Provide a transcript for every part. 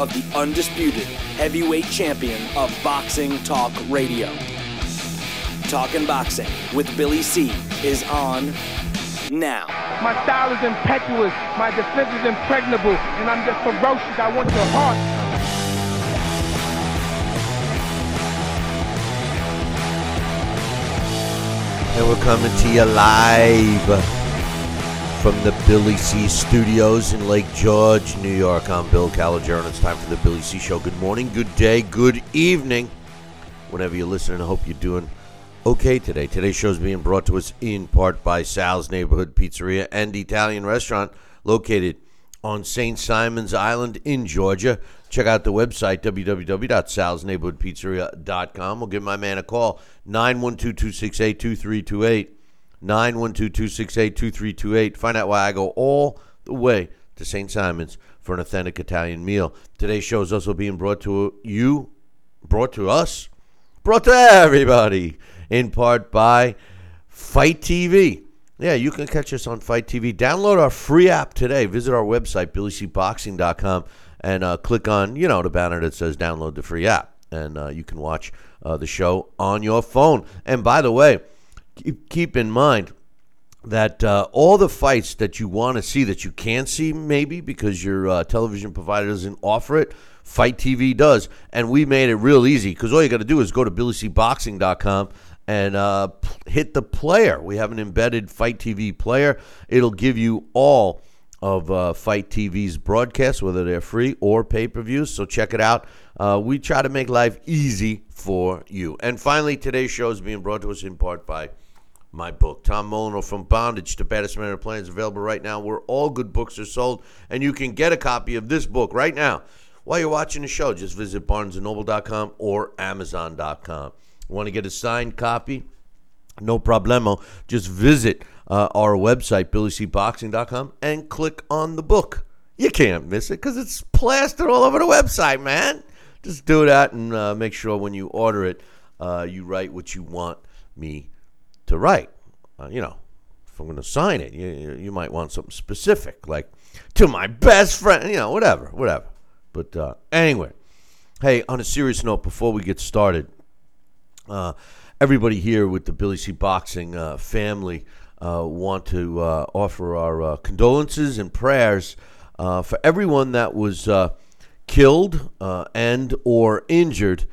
of the undisputed heavyweight champion of Boxing Talk Radio. Talking Boxing with Billy C is on now. My style is impetuous, my defense is impregnable, and I'm just ferocious. I want your heart. And we're coming to you live from the Billy C Studios in Lake George, New York. I'm Bill Calogero, and it's time for the Billy C Show. Good morning, good day, good evening. Whenever you're listening, I hope you're doing okay today. Today's show is being brought to us in part by Sal's Neighborhood Pizzeria and Italian Restaurant located on St. Simon's Island in Georgia. Check out the website, www.salsneighborhoodpizzeria.com. We'll give my man a call, 912-268-2328, 912-268-2328. Find out why I go all the way to St. Simon's for an authentic Italian meal. Today's show is also being brought to you, brought to us, brought to everybody, in part by Fight TV. Yeah, you can catch us on Fight TV. Download our free app today. Visit our website, billycboxing.com, and uh, click on, you know, the banner that says download the free app. And uh, you can watch uh, the show on your phone. And by the way, keep, in mind that uh, all the fights that you want to see that you can't see, maybe because your uh, television provider doesn't offer it, Fight TV does. And we made it real easy because all you got to do is go to billycboxing.com and uh, hit the player. We have an embedded Fight TV player. It'll give you all of uh, Fight TV's broadcasts, whether they're free or pay per views. So check it out. Uh, we try to make life easy for you. And finally, today's show is being brought to us in part by my book, Tom Molineaux from Bondage to Baddest Man on the Planet, is available right now where all good books are sold. And you can get a copy of this book right now while you're watching the show. Just visit barnesandnoble.com or amazon.com. Want to get a signed copy? No problemo. Just visit uh, our website, billycboxing.com, and click on the book. You can't miss it because it's plastered all over the website, man. Just do that and uh, make sure when you order it, uh, you write what you want me to write. Uh, you know, if I'm going to sign it, you, you- might want something specific, like to my best friend, you know, whatever, whatever. But uh, anyway, hey, on a serious note, before we get started, uh, everybody here with the Billy C. Boxing uh, family uh, want to uh, offer our uh, condolences and prayers for everyone that was killed and or injured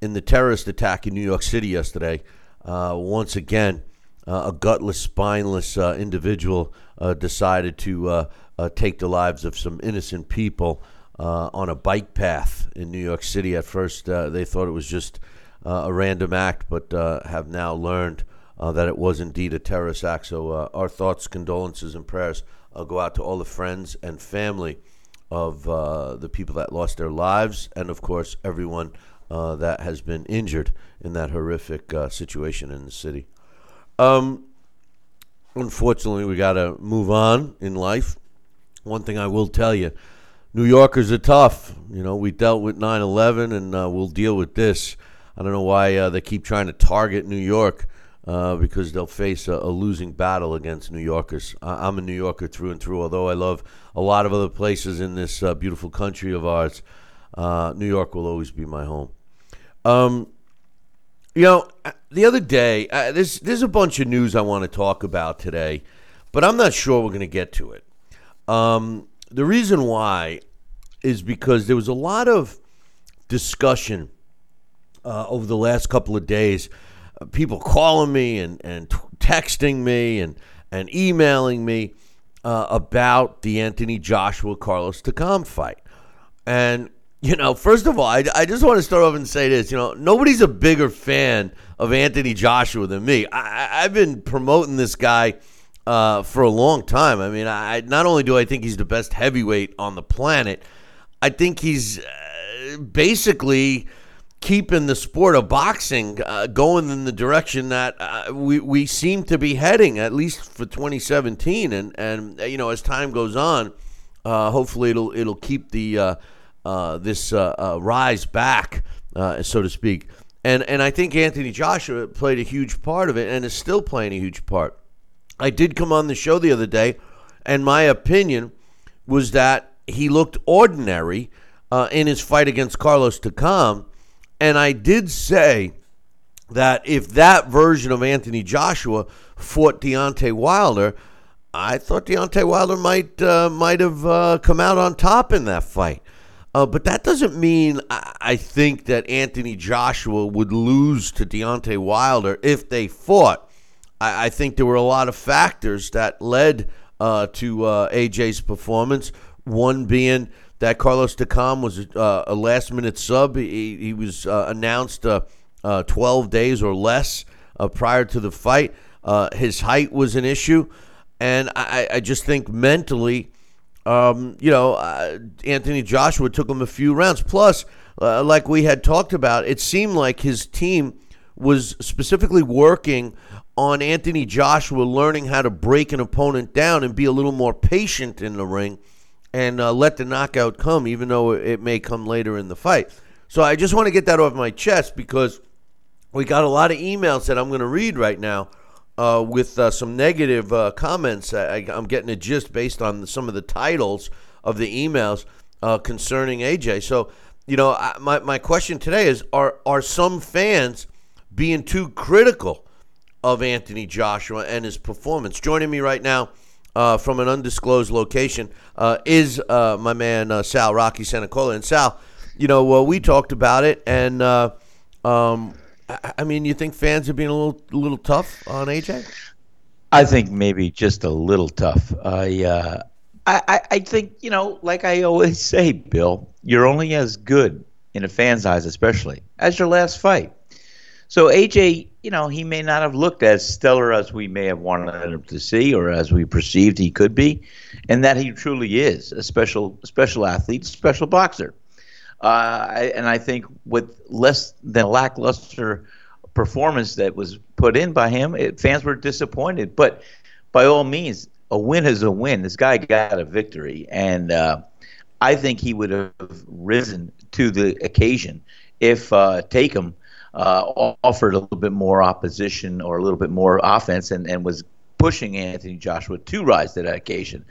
in the terrorist attack in New York City yesterday. Uh, once again, uh, a gutless, spineless uh, individual uh, decided to uh, uh, take the lives of some innocent people on a bike path in New York City. At first, they thought it was just a random act, but have now learned that it was indeed a terrorist act. So, our thoughts, condolences, and prayers go out to all the friends and family of uh, the people that lost their lives, and of course, everyone uh, that has been injured in that horrific uh, situation in the city. Um, unfortunately, we got to move on in life. One thing I will tell you New Yorkers are tough. You know, we dealt with 9 11 and uh, we'll deal with this. I don't know why uh, they keep trying to target New York uh, because they'll face a, a losing battle against New Yorkers. I, I'm a New Yorker through and through, although I love a lot of other places in this uh, beautiful country of ours. Uh, New York will always be my home. Um, you know, uh, the other day, uh, there's there's a bunch of news I want to talk about today, but I'm not sure we're going to get to it. Um, the reason why is because there was a lot of discussion uh, over the last couple of days. Uh, people calling me and, and t- texting me and, and emailing me uh, about the Anthony Joshua Carlos Takam fight. And, you know, first of all, I, I just want to start off and say this. You know, nobody's a bigger fan of Anthony Joshua than me. I, I've been promoting this guy uh, for a long time. I mean, I not only do I think he's the best heavyweight on the planet, I think he's uh, basically keeping the sport of boxing uh, going in the direction that uh, we we seem to be heading, at least for 2017. And and uh, you know, as time goes on, uh, hopefully it'll it'll keep the uh, uh, this rise back, so to speak. And and I think Anthony Joshua played a huge part of it, and is still playing a huge part. I did come on the show the other day, and my opinion was that he looked ordinary in his fight against Carlos Takam and I did say that if that version of Anthony Joshua fought Deontay Wilder, I thought Deontay Wilder might uh, might have uh, come out on top in that fight. Uh, but that doesn't mean I think that Anthony Joshua would lose to Deontay Wilder if they fought. I, I think there were a lot of factors that led uh, to uh, AJ's performance. One being that Carlos Takam was uh, a last minute sub. He, he was uh, announced uh, uh 12 days or less prior to the fight. His height was an issue. And I, I just think mentally, um, you know, Anthony Joshua took him a few rounds. Plus, like we had talked about, it seemed like his team was specifically working on Anthony Joshua learning how to break an opponent down and be a little more patient in the ring and uh, let the knockout come, even though it may come later in the fight. So I just want to get that off my chest because we got a lot of emails that I'm going to read right now uh, with uh, some negative uh, comments. I, am getting a gist based on the, some of the titles of the emails uh, concerning AJ. So, you know, I, my, my question today is are, are some fans being too critical of Anthony Joshua and his performance? Joining me right now uh, from an undisclosed location uh, is my man Sal Rocky Senacola. And Sal, you know, we talked about it, and um, I, I, mean, you think fans are being a little, a little tough on AJ? I think maybe just a little tough. I, uh, I, I think you know, like I always say, Bill, you're only as good in a fan's eyes, especially as your last fight. So AJ, you know, he may not have looked as stellar as we may have wanted him to see, or as we perceived he could be, and that he truly is a special special athlete, special boxer. Uh, and I think with less than lackluster performance that was put in by him, it, fans were disappointed. But by all means, a win is a win. This guy got a victory, and uh, I think he would have risen to the occasion if uh, Takam uh, offered a little bit more opposition or a little bit more offense and, and was pushing Anthony Joshua to rise to that occasion.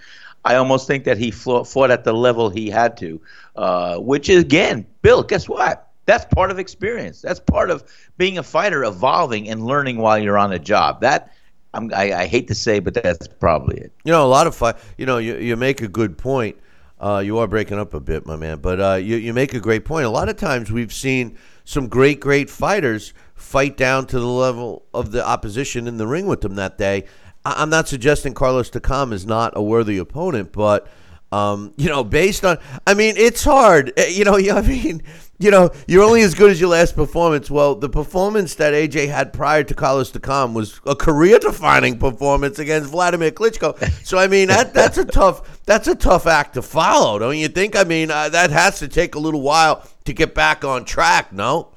I almost think that he fought at the level he had to, uh, which is, again, Bill, guess what? That's part of experience. That's part of being a fighter, evolving and learning while you're on a job. That I, I hate to say, but that's probably it. You know, a lot of fight. You know, you, you make a good point. Uh, you are breaking up a bit, my man, but uh, you you make a great point. A lot of times we've seen some great, great fighters fight down to the level of the opposition in the ring with them that day. I'm not suggesting Carlos Takam is not a worthy opponent, but um, you know, based on, I mean, it's hard. Eh, you know, I mean, you know, you're only as good as your last performance. Well, the performance that AJ had prior to Carlos Takam was a career-defining performance against Vladimir Klitschko. So, I mean, that that's a tough that's a tough act to follow, don't you think? I mean, uh, that has to take a little while to get back on track. No.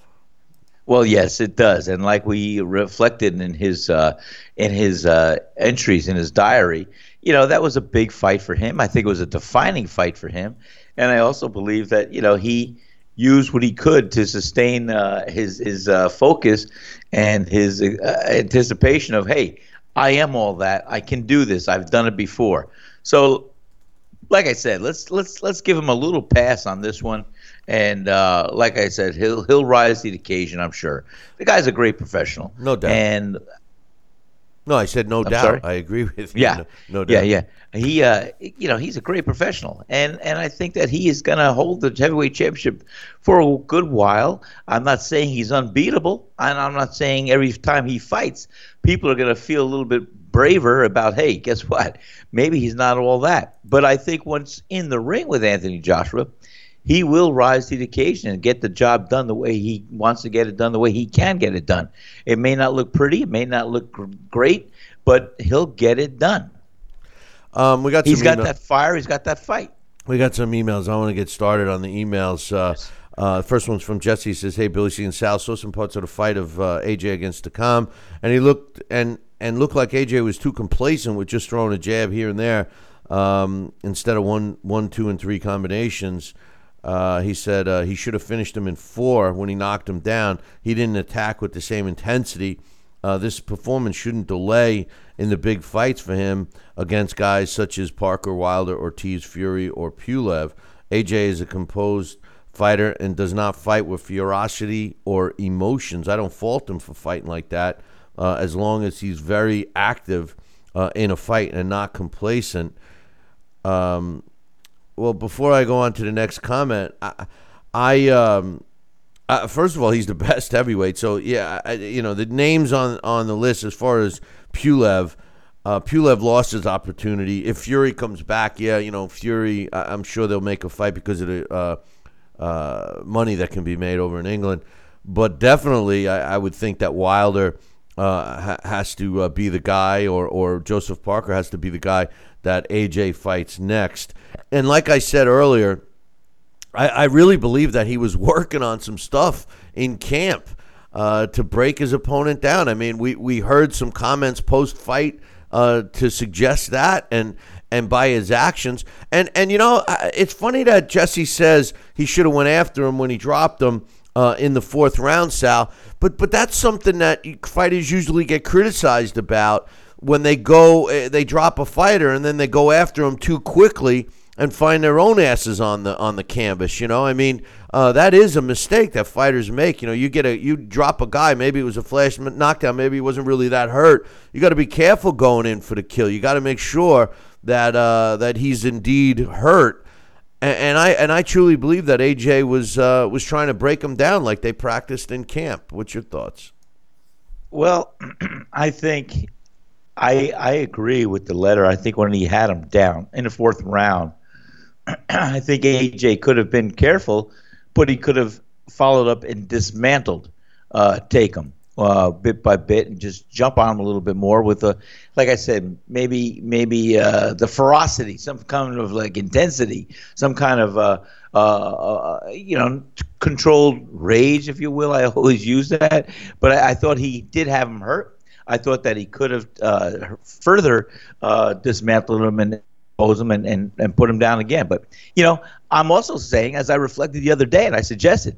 Well, yes, it does, and like we reflected in his uh, in his uh, entries in his diary, you know that was a big fight for him. I think it was a defining fight for him, and I also believe that you know he used what he could to sustain uh, his his uh, focus and his uh, anticipation of hey, I am all that. I can do this. I've done it before. So, like I said, let's let's let's give him a little pass on this one. And uh, like I said, he'll he'll rise to the occasion. I'm sure. The guy's a great professional. No doubt. And no, I said no I'm doubt. sorry? I agree with you. yeah, no, no yeah, yeah. He, uh, you know, he's a great professional, and and I think that he is going to hold the heavyweight championship for a good while. I'm not saying he's unbeatable, and I'm not saying every time he fights, people are going to feel a little bit braver about, hey, guess what? Maybe he's not all that. But I think once in the ring with Anthony Joshua, he will rise to the occasion and get the job done the way he wants to get it done, the way he can get it done. It may not look pretty, it may not look great, but he'll get it done. Um, we got. He's some got email- that fire. He's got that fight. We got some emails. I want to get started on the emails. Uh, Uh, first one's from Jesse. He says, "Hey Billy C and Sal, saw some parts of the fight of uh, AJ against Takam, and he looked and and looked like AJ was too complacent with just throwing a jab here and there um, instead of one, one, two, and three combinations." Uh, he said uh, he should have finished him in four when he knocked him down. He didn't attack with the same intensity. Uh, this performance shouldn't delay in the big fights for him against guys such as Parker, Wilder, Ortiz, Fury, or Pulev. AJ is a composed fighter and does not fight with ferocity or emotions. I don't fault him for fighting like that uh, as long as he's very active uh, in a fight and not complacent. Um, well, before I go on to the next comment, I, I um, first of all, he's the best heavyweight. So yeah, I, you know the names on on the list as far as Pulev. Uh, Pulev lost his opportunity. If Fury comes back, yeah, you know Fury. I, am sure they'll make a fight because of the uh, uh, money that can be made over in England. But definitely, I, I would think that Wilder uh, ha- has to uh, be the guy, or or Joseph Parker has to be the guy that AJ fights next. And like I said earlier, I, I really believe that he was working on some stuff in camp uh, to break his opponent down. I mean, we, we heard some comments post fight uh, to suggest that, and and by his actions, and and you know, it's funny that Jesse says he should have went after him when he dropped him. Uh, in the fourth round, Sal. But but that's something that fighters usually get criticized about when they go, eh, they drop a fighter and then they go after him too quickly and find their own asses on the on the canvas. You know, I mean, uh, that is a mistake that fighters make. You know, you get a you drop a guy, maybe it was a flash knockdown, maybe he wasn't really that hurt. You got to be careful going in for the kill. You got to make sure that uh, that he's indeed hurt. And, and, I and I truly believe that AJ was uh, was trying to break him down like they practiced in camp. What's your thoughts? Well, I think I I agree with the letter. I think when he had him down in the fourth round I think AJ could have been careful, but he could have followed up and dismantled uh, Takam uh, bit by bit and just jump on him a little bit more with a, like I said, maybe maybe uh, the ferocity, some kind of like intensity, some kind of uh, uh, uh you know controlled rage, if you will. I always use that, but I, I thought he did have him hurt. I thought that he could have uh, further dismantled him and expose him and, and, and put him down again. But, you know, I'm also saying, as I reflected the other day and I suggested,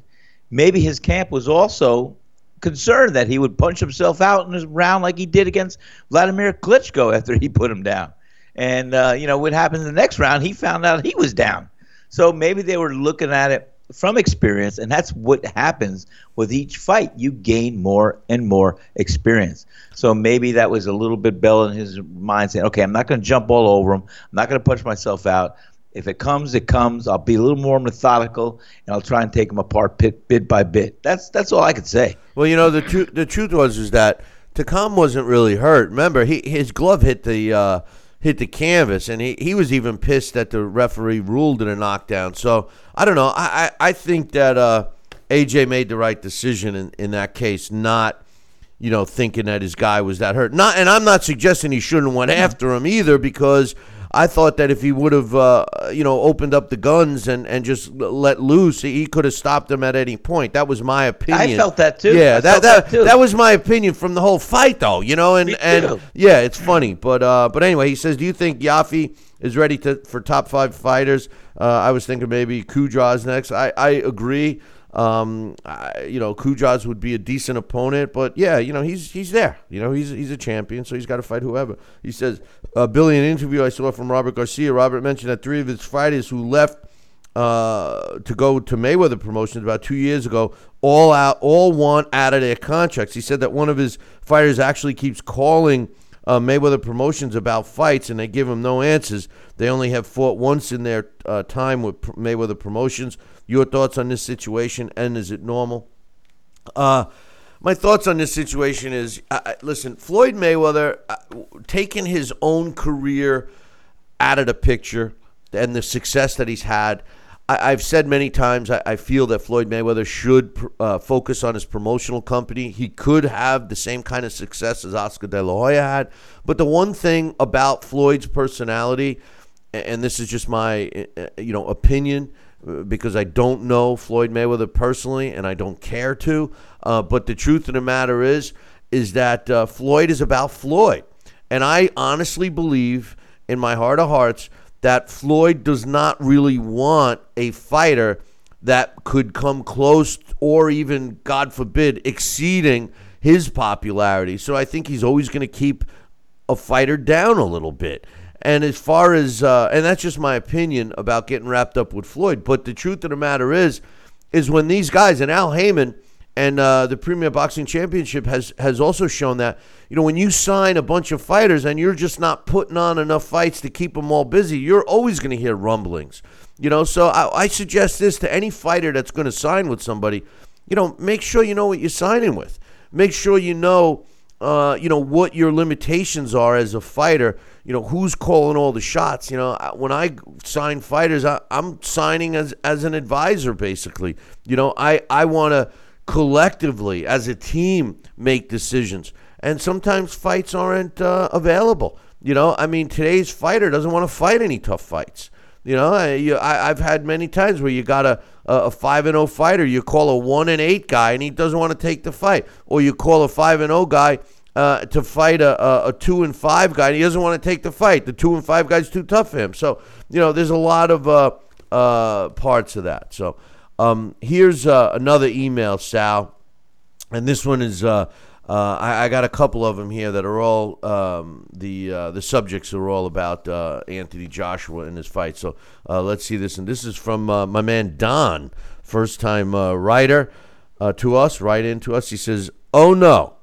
maybe his camp was also concerned that he would punch himself out in his round like he did against Vladimir Klitschko after he put him down. And, uh, you know, what happened in the next round, he found out he was down. So maybe they were looking at it from experience, and that's what happens with each fight. You gain more and more experience. So maybe that was a little bit Bell in his mind saying, okay, I'm not going to jump all over him. I'm not going to punch myself out. If it comes, it comes. I'll be a little more methodical, and I'll try and take him apart bit, bit by bit. That's that's all I could say. Well, you know, the truth the truth was is that Takam wasn't really hurt. Remember, he his glove hit the uh, hit the canvas, and he, he was even pissed that the referee ruled it a knockdown. So I don't know. I, I, I think that uh, AJ made the right decision in, in that case, not you know thinking that his guy was that hurt. Not, and I'm not suggesting he shouldn't went after him either because I thought that if he would have, uh, you know, opened up the guns and, and just let loose, he could have stopped him at any point. That was my opinion. I felt that too. Yeah, that that that, that, was my opinion from the whole fight, though. You know, and and yeah, it's funny, but uh, but anyway, he says, "Do you think Yafai is ready to for top five fighters?" Uh, I was thinking maybe Cuadras next. I I agree. Um, I, you know, Cuadras would be a decent opponent, but yeah, you know, he's he's there. You know, he's he's a champion, so he's got to fight whoever. He says, uh, Billy, an interview I saw from Robert Garcia. Robert mentioned that three of his fighters who left uh, to go to Mayweather Promotions about two years ago all out, all want out of their contracts. He said that one of his fighters actually keeps calling. Uh, Mayweather Promotions about fights, and they give him no answers. They only have fought once in their uh, time with Mayweather Promotions. Your thoughts on this situation, and is it normal? Uh, my thoughts on this situation is uh, listen, Floyd Mayweather uh, taking his own career out of the picture and the success that he's had. I, have said many times I, I, feel that Floyd Mayweather should uh, focus on his promotional company. He could have the same kind of success as Oscar De La Hoya had. But the one thing about Floyd's personality, and this is just my uh, you know opinion uh, because I don't know Floyd Mayweather personally and I don't care to. Uh, but the truth of the matter is, is that uh, Floyd is about Floyd. And I honestly believe in my heart of hearts that Floyd does not really want a fighter that could come close or even, God forbid, exceeding his popularity. So I think he's always going to keep a fighter down a little bit. And as far as, uh, and that's just my opinion about getting wrapped up with Floyd. But the truth of the matter is, is when these guys and Al Haymon and uh, the Premier Boxing Championship has has also shown that you know when you sign a bunch of fighters and you're just not putting on enough fights to keep them all busy, you're always going to hear rumblings. You know, so I, I suggest this to any fighter that's going to sign with somebody. You know, make sure you know what you're signing with. Make sure you know, uh, you know what your limitations are as a fighter. You know who's calling all the shots. You know, when I sign fighters, I, I'm signing as as an advisor basically. You know, I I want to collectively as a team make decisions. And sometimes fights aren't uh, available. You know, I mean, today's fighter doesn't want to fight any tough fights. You know, I, you, I, have had many times where you got a, a five and zero fighter, you call a one and eight guy, and he doesn't want to take the fight, or you call a five and zero guy uh, to fight a, a, a, two and five guy, and he doesn't want to take the fight. The two and five guy's too tough for him. So, you know, there's a lot of uh, uh, parts of that. So, um, here's uh, another email, Sal, and this one is. Uh, uh, I, I, got a couple of them here that are all um, the uh, the subjects are all about uh, Anthony Joshua and his fight. So uh, let's see this, and this is from my man Don, first time writer to us, right into us. He says, "Oh no,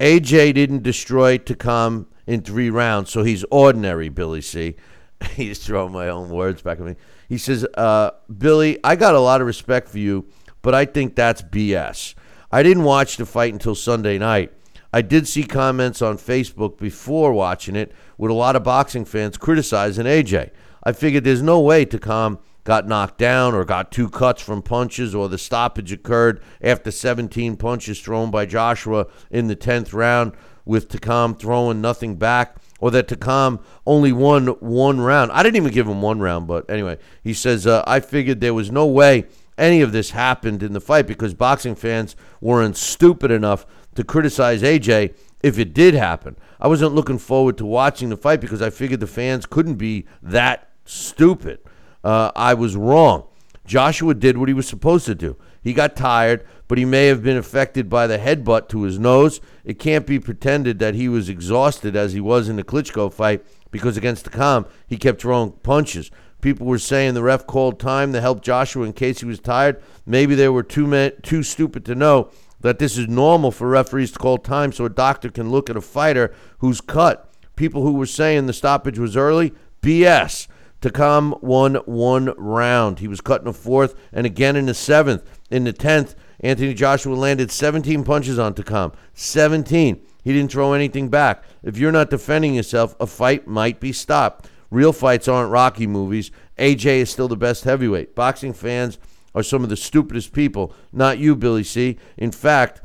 AJ didn't destroy Takam in three rounds, so he's ordinary." Billy C. He's throwing my own words back at me. He says, uh, Billy, I got a lot of respect for you, but I think that's BS. I didn't watch the fight until Sunday night. I did see comments on Facebook before watching it with a lot of boxing fans criticizing AJ. I figured there's no way Takam got knocked down or got two cuts from punches or the stoppage occurred after 17 punches thrown by Joshua in the 10th round with Takam throwing nothing back or that Takam only won one round. I didn't even give him one round, but anyway, he says, uh, I figured there was no way any of this happened in the fight because boxing fans weren't stupid enough to criticize AJ if it did happen. I wasn't looking forward to watching the fight because I figured the fans couldn't be that stupid. Uh, I was wrong. Joshua did what he was supposed to do. He got tired, but he may have been affected by the headbutt to his nose. It can't be pretended that he was exhausted as he was in the Klitschko fight because against Takam, he kept throwing punches. People were saying the ref called time to help Joshua in case he was tired. Maybe they were too, too stupid to know that this is normal for referees to call time so a doctor can look at a fighter who's cut. People who were saying the stoppage was early, BS. Takam won one round. He was cut in the fourth and again in the seventh. In the tenth, Anthony Joshua landed 17 punches on Takam. 17. He didn't throw anything back. If you're not defending yourself, a fight might be stopped. Real fights aren't Rocky movies. AJ is still the best heavyweight. Boxing fans are some of the stupidest people. Not you, Billy C. In fact,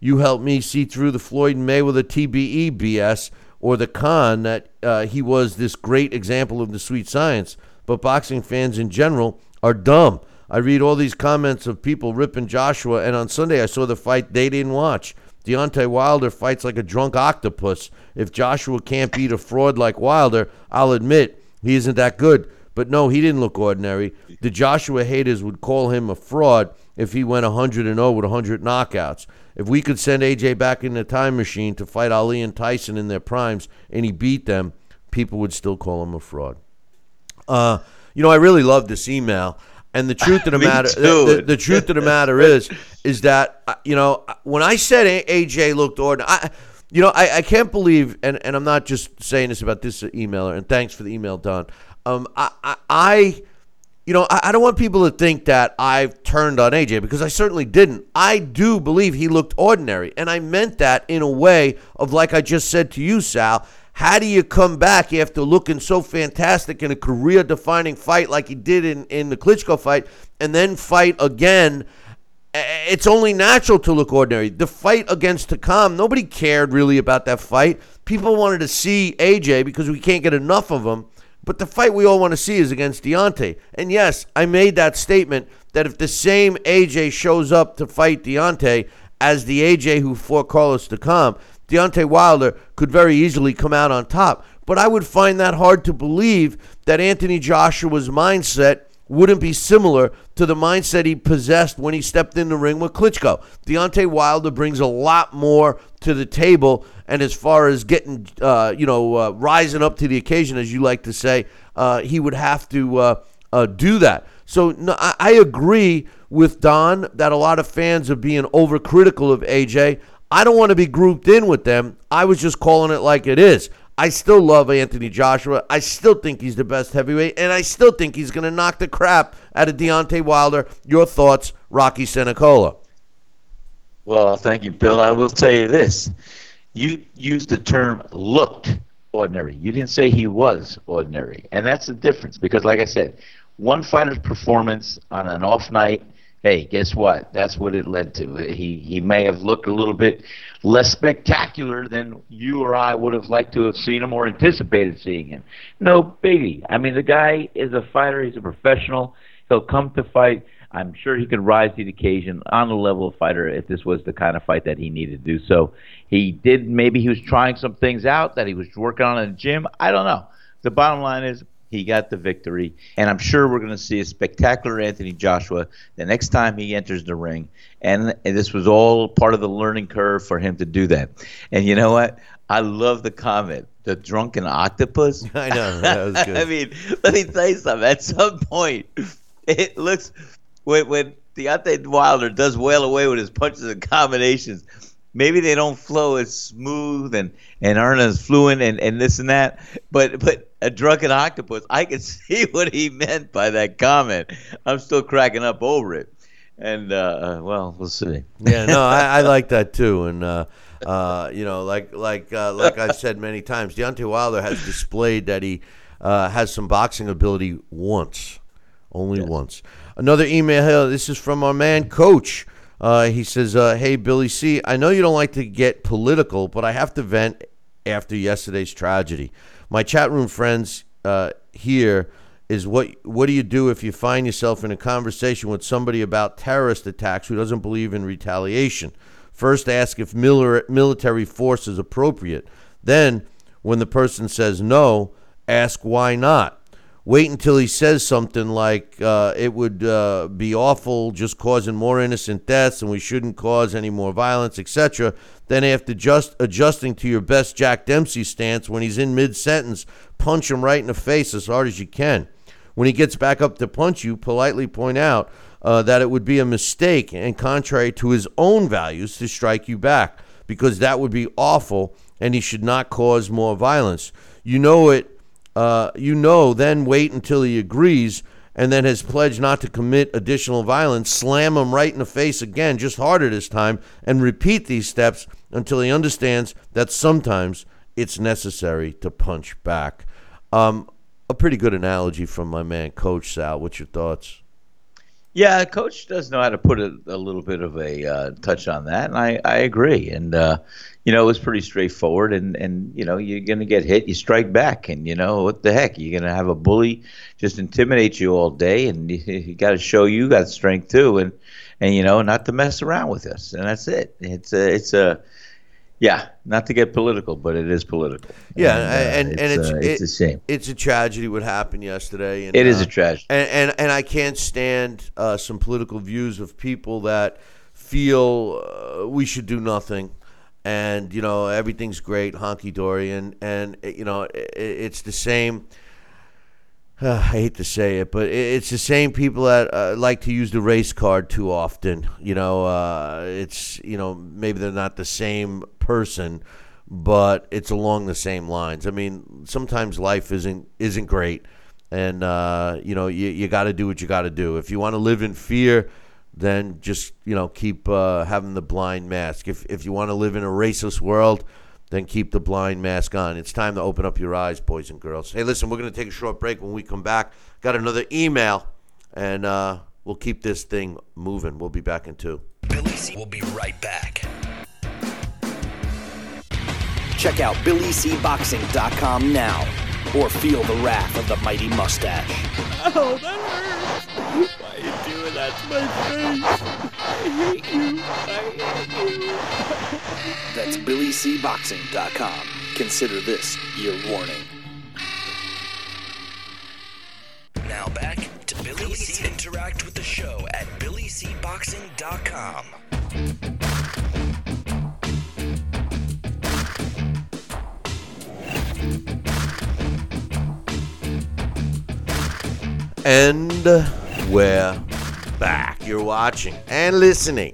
you helped me see through the Floyd Mayweather TBE BS or the con that uh, he was this great example of the sweet science. But boxing fans in general are dumb. I read all these comments of people ripping Joshua, and on Sunday I saw the fight they didn't watch. Deontay Wilder fights like a drunk octopus. If Joshua can't beat a fraud like Wilder, I'll admit he isn't that good. But no, he didn't look ordinary. The Joshua haters would call him a fraud if he went 100 and 0 with 100 knockouts. If we could send AJ back in the time machine to fight Ali and Tyson in their primes and he beat them, people would still call him a fraud. Uh, you know, I really love this email. And the truth of the matter, the, the, the, truth of the matter is, is that uh, you know when I said AJ looked ordinary, I, you know, I, I can't believe, and, and I'm not just saying this about this emailer. And thanks for the email, Don. Um, I, I, I you know, I, I don't want people to think that I've turned on AJ because I certainly didn't. I do believe he looked ordinary, and I meant that in a way of like I just said to you, Sal how do you come back after looking so fantastic in a career defining fight like he did in, in the Klitschko fight and then fight again? It's only natural to look ordinary. The fight against Takam, nobody cared really about that fight. People wanted to see AJ because we can't get enough of him But the fight we all want to see is against Deontay. And yes, I made that statement that if the same AJ shows up to fight Deontay as the AJ who fought Carlos Takam, Deontay Wilder could very easily come out on top. But I would find that hard to believe that Anthony Joshua's mindset wouldn't be similar to the mindset he possessed when he stepped in the ring with Klitschko. Deontay Wilder brings a lot more to the table, and as far as getting, uh, you know, uh, rising up to the occasion, as you like to say, uh, he would have to uh, uh, do that. So no, I, I agree with Don that a lot of fans are being overcritical of AJ. I don't want to be grouped in with them. I was just calling it like it is. I still love Anthony Joshua. I still think he's the best heavyweight, and I still think he's going to knock the crap out of Deontay Wilder. Your thoughts, Rocky Senecola? Well, thank you, Bill. I will tell you this. You used the term looked ordinary. You didn't say he was ordinary. And that's the difference because, like I said, one fighter's performance on an off night hey, guess what? That's what it led to. He he may have looked a little bit less spectacular than you or I would have liked to have seen him or anticipated seeing him. No biggie. I mean, the guy is a fighter. He's a professional. He'll come to fight. I'm sure he could rise to the occasion on the level of fighter if this was the kind of fight that he needed to do. So he did. Maybe he was trying some things out that he was working on in the gym. I don't know. The bottom line is he got the victory. And I'm sure we're going to see a spectacular Anthony Joshua the next time he enters the ring. And, and this was all part of the learning curve for him to do that. And you know what? I love the comment. The drunken octopus. I know. That was good. I mean, let me tell you something. At some point, it looks when when Deontay Wilder does well away with his punches and combinations maybe they don't flow as smooth and and aren't as fluent and and this and that. But but a drunken octopus, I can see what he meant by that comment. I'm still cracking up over it. And uh, well, we'll see. Yeah, no, I, I like that too. And uh, uh, you know, like like uh, like I've said many times, Deontay Wilder has displayed that he uh, has some boxing ability once, only once. Another email here. This is from our man, Coach. Uh, he says, uh, "Hey Billy C, I know you don't like to get political, but I have to vent after yesterday's tragedy. My chat room friends uh, here is what what do you do if you find yourself in a conversation with somebody about terrorist attacks who doesn't believe in retaliation? First, ask if military force is appropriate. Then, when the person says no, ask why not." Wait until he says something like uh, it would uh, be awful just causing more innocent deaths and we shouldn't cause any more violence, etc. Then, after just adjusting to your best Jack Dempsey stance when he's in mid sentence, punch him right in the face as hard as you can. When he gets back up to punch you, politely point out uh, that it would be a mistake and contrary to his own values to strike you back because that would be awful and he should not cause more violence. You know it uh, you know, then wait until he agrees and then has pledged not to commit additional violence, slam him right in the face again, just harder this time, and repeat these steps until he understands that sometimes it's necessary to punch back. Um, a pretty good analogy from my man, Coach Sal. What's your thoughts? Yeah, coach does know how to put a, a little bit of a uh, touch on that, and I, I agree. And uh, you know, it was pretty straightforward. And and you know, you're gonna get hit, you strike back, and you know what the heck, you're gonna have a bully just intimidate you all day, and you, you got to show you got strength too, and and you know, not to mess around with us, and that's it. It's a it's a yeah, not to get political, but it is political. Yeah, and and, uh, and it's uh, it's, it, a shame. It's a tragedy what happened yesterday. And, it is uh, a tragedy, and, and and I can't stand uh, some political views of people that feel uh, we should do nothing, and you know everything's great, honky dory, and and you know it, it's the same uh, I hate to say it, but it's the same people that uh, like to use the race card too often. You know, uh, it's you know maybe they're not the same person, but it's along the same lines. I mean, sometimes life isn't isn't great, and uh, you know you you got to do what you got to do. If you want to live in fear, then just you know keep uh, having the blind mask. If if you want to live in a racist world then keep the blind mask on. It's time to open up your eyes, boys and girls. Hey, listen, we're going to take a short break. When we come back, got another email, and uh, we'll keep this thing moving. We'll be back in two. Billy C. will be right back. Check out BillyCBoxing.com now. or feel the wrath of the mighty mustache. Oh, that hurts. Why are you doing that my face? I hate you. I hate you. That's BillyCBoxing.com. Consider this your warning. Now back to Billy C. Interact with the show at BillyCBoxing.com. And we're back. You're watching and listening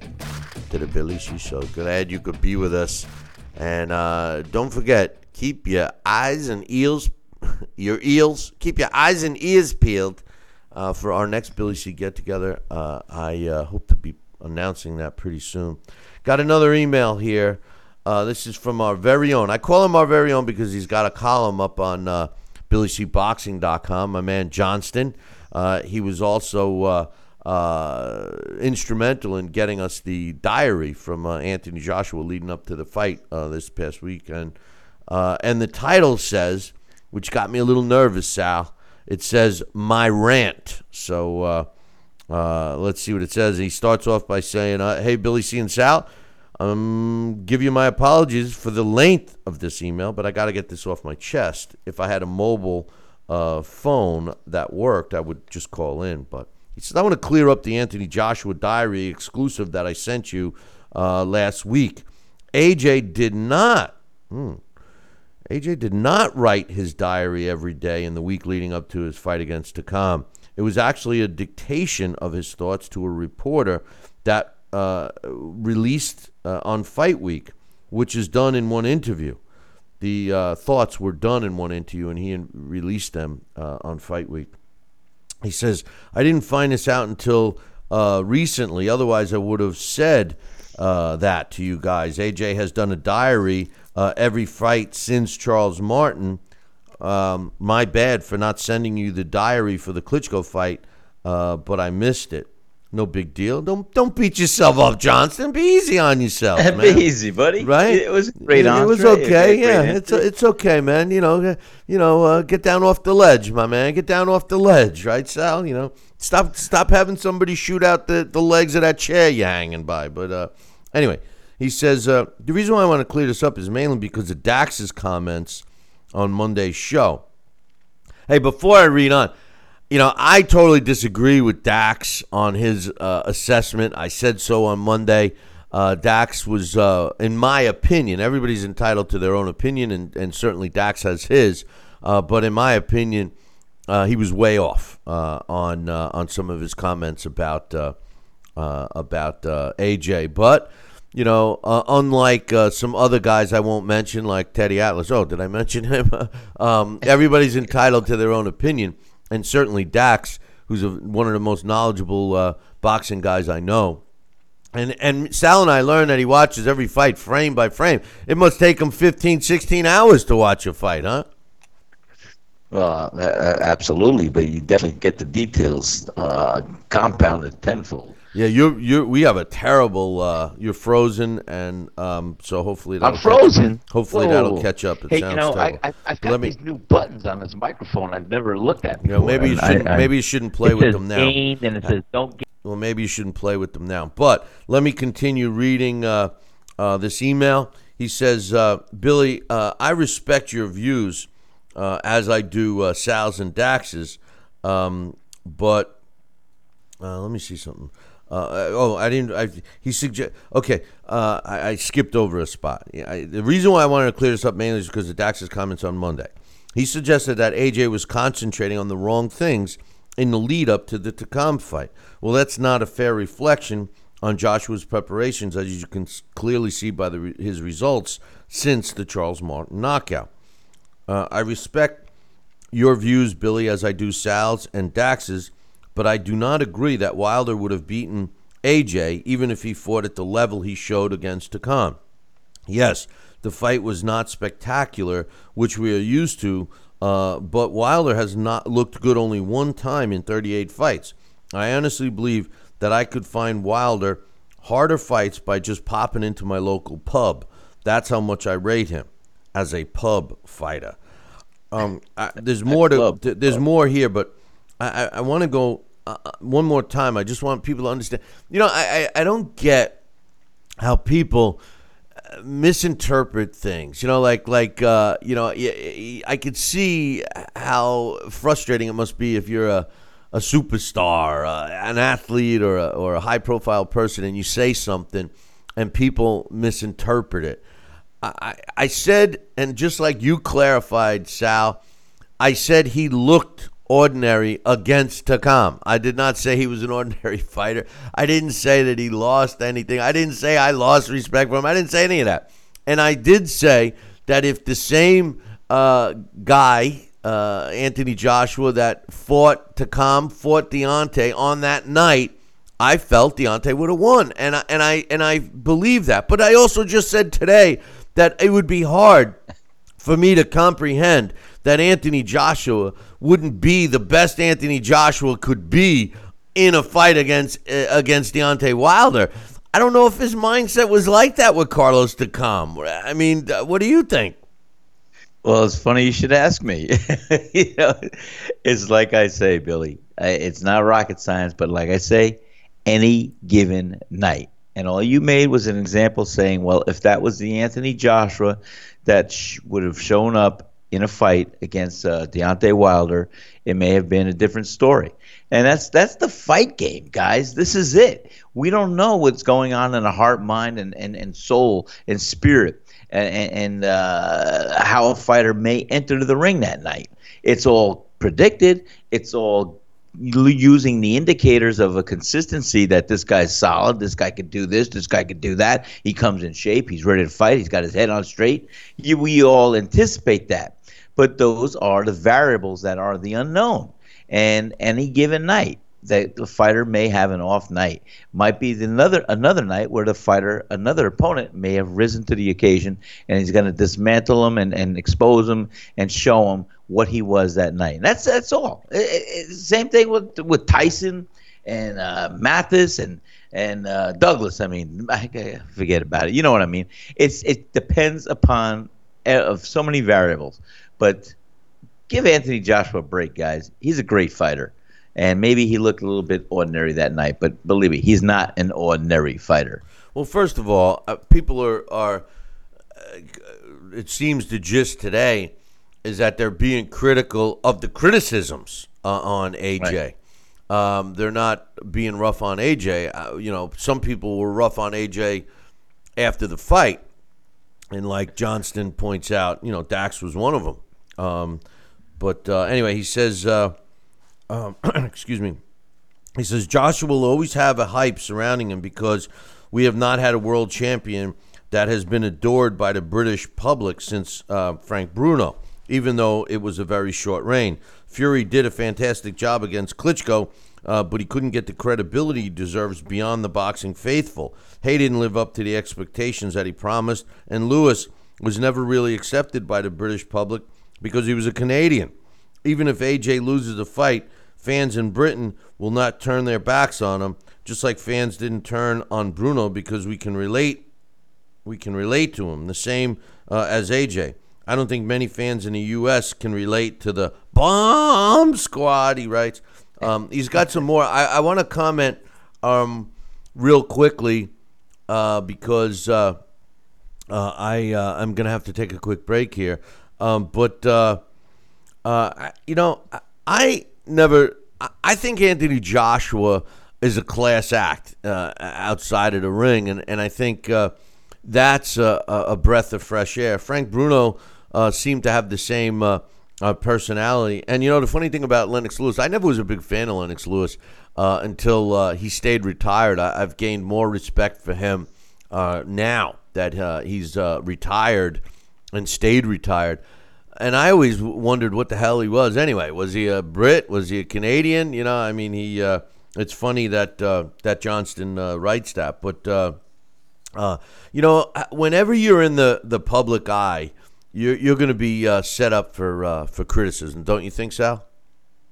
to the Billy C Show. Glad you could be with us. And uh, don't forget, keep your eyes and ears, your ears, keep your eyes and ears peeled uh, for our next Billy C get together. Uh, I uh, hope to be announcing that pretty soon. Got another email here. Uh, this is from our very own. I call him our very own because he's got a column up on uh, BillyCBoxing.com. My man Johnston. Uh, he was also uh, instrumental in getting us the diary from uh, Anthony Joshua leading up to the fight uh, this past weekend. Uh, and the title says, which got me a little nervous, Sal. It says "My Rant." So uh, uh, let's see what it says. He starts off by saying, "Hey, Billy C and Sal." Um, give you my apologies for the length of this email, but I got to get this off my chest. If I had a mobile phone that worked, I would just call in. But he I want to clear up the Anthony Joshua diary exclusive that I sent you uh, last week. AJ did not. Hmm, AJ did not write his diary every day in the week leading up to his fight against Takam. It was actually a dictation of his thoughts to a reporter that uh, released uh, on Fight Week, which is done in one interview. The uh, thoughts were done in one interview, and he released them uh, on Fight Week. He says, I didn't find this out until uh, recently. Otherwise, I would have said uh, that to you guys. AJ has done a diary uh, every fight since Charles Martin. Um, my bad for not sending you the diary for the Klitschko fight, uh, but I missed it. No big deal. Don't don't beat yourself up, Johnston. Be easy on yourself, man. Be easy, buddy. Right? It was great. It, it was entree, a okay. yeah, it's it's okay, man. You know, uh, you know, uh, get down off the ledge, my man. Get down off the ledge, right, Sal? You know, stop stop having somebody shoot out the, the legs of that chair you're hanging by. But uh, anyway, he says uh, the reason why I want to clear this up is mainly because of Dax's comments on Monday's show. Hey, before I read on, you know, I totally disagree with Dax on his uh, assessment. I said so on Monday. Uh, Dax was, uh, in my opinion, everybody's entitled to their own opinion, and, and certainly Dax has his. Uh, but in my opinion, uh, he was way off uh, on on some of his comments about about AJ. But you know, unlike some other guys I won't mention, like Teddy Atlas. Oh, did I mention him? um, everybody's entitled to their own opinion, and certainly Dax, who's a, one of the most knowledgeable uh, boxing guys I know. And and Sal and I learned that he watches every fight frame by frame. It must take him 15, 16 hours to watch a fight, huh? Uh, absolutely, but you definitely get the details uh, compounded tenfold. Yeah, you're you we have a terrible. Uh, you're frozen, and um, so hopefully that'll I'm frozen. Catch, hopefully Whoa. that'll catch up. It hey, sounds you know, terrible. I, I, I've got Let me- these new buttons on this microphone I've never looked at You before. know, maybe you shouldn't. I- maybe you shouldn't play with them now. and it says don't get. Well, maybe you shouldn't play with them now. But let me continue reading uh, uh, this email. He says, uh, Billy, uh, I respect your views uh, as I do uh, Sal's and Dax's, um, but uh, let me see something. Uh, oh, I didn't. I, he suggest. Okay, uh, I, I skipped over a spot. I, the reason why I wanted to clear this up mainly is because of Dax's comments on Monday. He suggested that AJ was concentrating on the wrong things in the lead up to the Takam fight. Well, that's not a fair reflection on Joshua's preparations, as you can clearly see by the, his results since the Charles Martin knockout. Uh, I respect your views, Billy, as I do Sal's and Dax's, but I do not agree that Wilder would have beaten AJ even if he fought at the level he showed against Takam. Yes, the fight was not spectacular, which we are used to, uh, but Wilder has not looked good only one time in 38 fights. I honestly believe that I could find Wilder harder fights by just popping into my local pub. That's how much I rate him as a pub fighter. Um, I, there's more to there's more here, but I I, want to go uh, uh, one more time. I just want people to understand. You know, I I, I don't get how people uh, misinterpret things. You know, like like uh, you know, I could see how frustrating it must be if you're a a superstar, uh, an athlete, or a, or a high profile person, and you say something, and people misinterpret it. I I said, and just like you clarified, Sal, I said he looked ordinary against Takam. I did not say he was an ordinary fighter. I didn't say that he lost anything. I didn't say I lost respect for him. I didn't say any of that. And I did say that if the same uh, guy, uh, Anthony Joshua, that fought Takam, fought Deontay on that night, I felt Deontay would have won, and I and I and I believe that. But I also just said today that it would be hard for me to comprehend that Anthony Joshua wouldn't be the best Anthony Joshua could be in a fight against uh, against Deontay Wilder. I don't know if his mindset was like that with Carlos Takam. I mean, uh, what do you think? Well, it's funny you should ask me. you know, it's like I say, Billy. It's not rocket science, but like I say, any given night. And all you made was an example saying, well, if that was the Anthony Joshua that sh- would have shown up in a fight against uh, Deontay Wilder, it may have been a different story. And that's that's the fight game, guys. This is it. We don't know what's going on in the heart, mind, and, and, and soul and spirit and, and uh, how a fighter may enter the ring that night. It's all predicted. It's all using the indicators of a consistency that this guy's solid. This guy could do this. This guy could do that. He comes in shape. He's ready to fight. He's got his head on straight. You, we all anticipate that, but those are the variables that are the unknown. And any given night, that the fighter may have an off night. Might be another another night where the fighter, another opponent, may have risen to the occasion, and he's going to dismantle him and, and expose him and show him what he was that night. And that's that's all. It- it- same thing with with Tyson and uh, Mathis and and uh, Douglas. I mean, I, forget about it. You know what I mean? It's it depends upon uh, of so many variables, but give Anthony Joshua a break, guys. He's a great fighter. And maybe he looked a little bit ordinary that night, but believe me, he's not an ordinary fighter. Well, first of all, uh, people are are. Uh, it seems the gist today is that they're being critical of the criticisms uh, on AJ. Um, they're not being rough on AJ. Uh, you know, some people were rough on AJ after the fight, and like Johnston points out, you know, Dax was one of them. Um, but uh, anyway, he says, uh, um, excuse me. He says Joshua will always have a hype surrounding him because we have not had a world champion that has been adored by the British public since uh, Frank Bruno, even though it was a very short reign. Fury did a fantastic job against Klitschko, uh, but he couldn't get the credibility he deserves beyond the boxing faithful. Haye didn't live up to the expectations that he promised, and Lewis was never really accepted by the British public because he was a Canadian. Even if AJ loses a fight, fans in Britain will not turn their backs on him, just like fans didn't turn on Bruno because we can relate we can relate to him the same uh, as AJ. I don't think many fans in the U.S. can relate to the bomb squad. He writes. Um, he's got some more. I, I want to comment um, real quickly uh, because uh, uh, I uh, I'm gonna have to take a quick break here. Um, but uh, you know, I never. I- think Anthony Joshua is a class act uh, outside of the ring, and and I think uh, that's a, a breath of fresh air. Frank Bruno uh, seemed to have the same uh, uh, personality, and you know the funny thing about Lennox Lewis, I never was a big fan of Lennox Lewis uh, until he stayed retired. I, I've gained more respect for him now that he's retired and stayed retired. And I always wondered what the hell he was. Anyway, was he a Brit? Was he a Canadian? You know, I mean, he. Uh, it's funny that uh, that Johnston uh, writes that, but uh, uh, you know, uh, whenever you're in the, the public eye, you're you're going to be set up for for criticism, don't you think, Sal?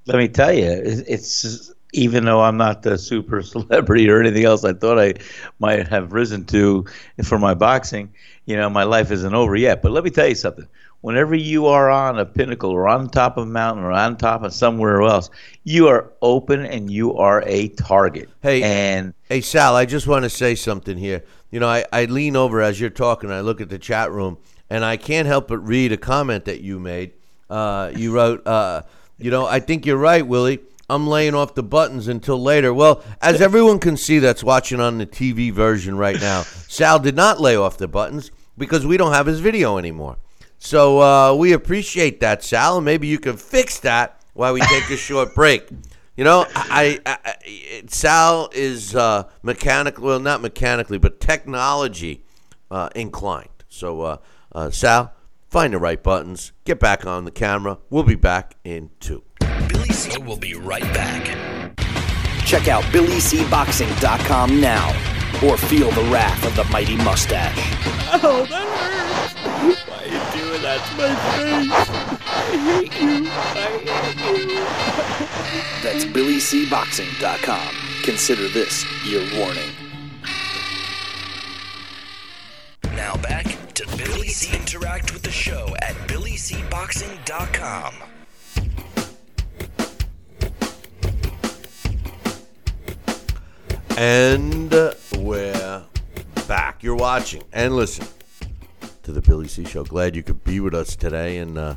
Let me tell you, it's even though I'm not the super celebrity or anything else I thought I might have risen to for my boxing, you know, my life isn't over yet. But let me tell you something. Whenever you are on a pinnacle or on top of a mountain or on top of somewhere else, you are open and you are a target. Hey, and Hey, Sal, I just want to say something here. You know, I, I lean over as you're talking, I look at the chat room, and I can't help but read a comment that you made. Uh, you wrote, uh, you know, I think you're right, Willie. I'm laying off the buttons until later. Well, as everyone can see that's watching on the TV version right now, Sal did not lay off the buttons because we don't have his video anymore. So uh, we appreciate that, Sal, and maybe you can fix that while we take a short break. You know, I, I, I Sal is uh, mechanically, well, not mechanically, but technology uh, inclined. So, uh, uh, Sal, find the right buttons, get back on the camera. We'll be back in two. Billy C will be right back. Check out BillyCBoxing.com now or feel the wrath of the mighty mustache. Oh, that hurts. Why are you doing that to my face? I hate you. I hate you. That's BillyCBoxing.com. Consider this your warning. Now back to Billy C. Interact with the show at BillyCBoxing.com. And uh, we're back. You're watching and listen to the Billy C Show. Glad you could be with us today. And uh,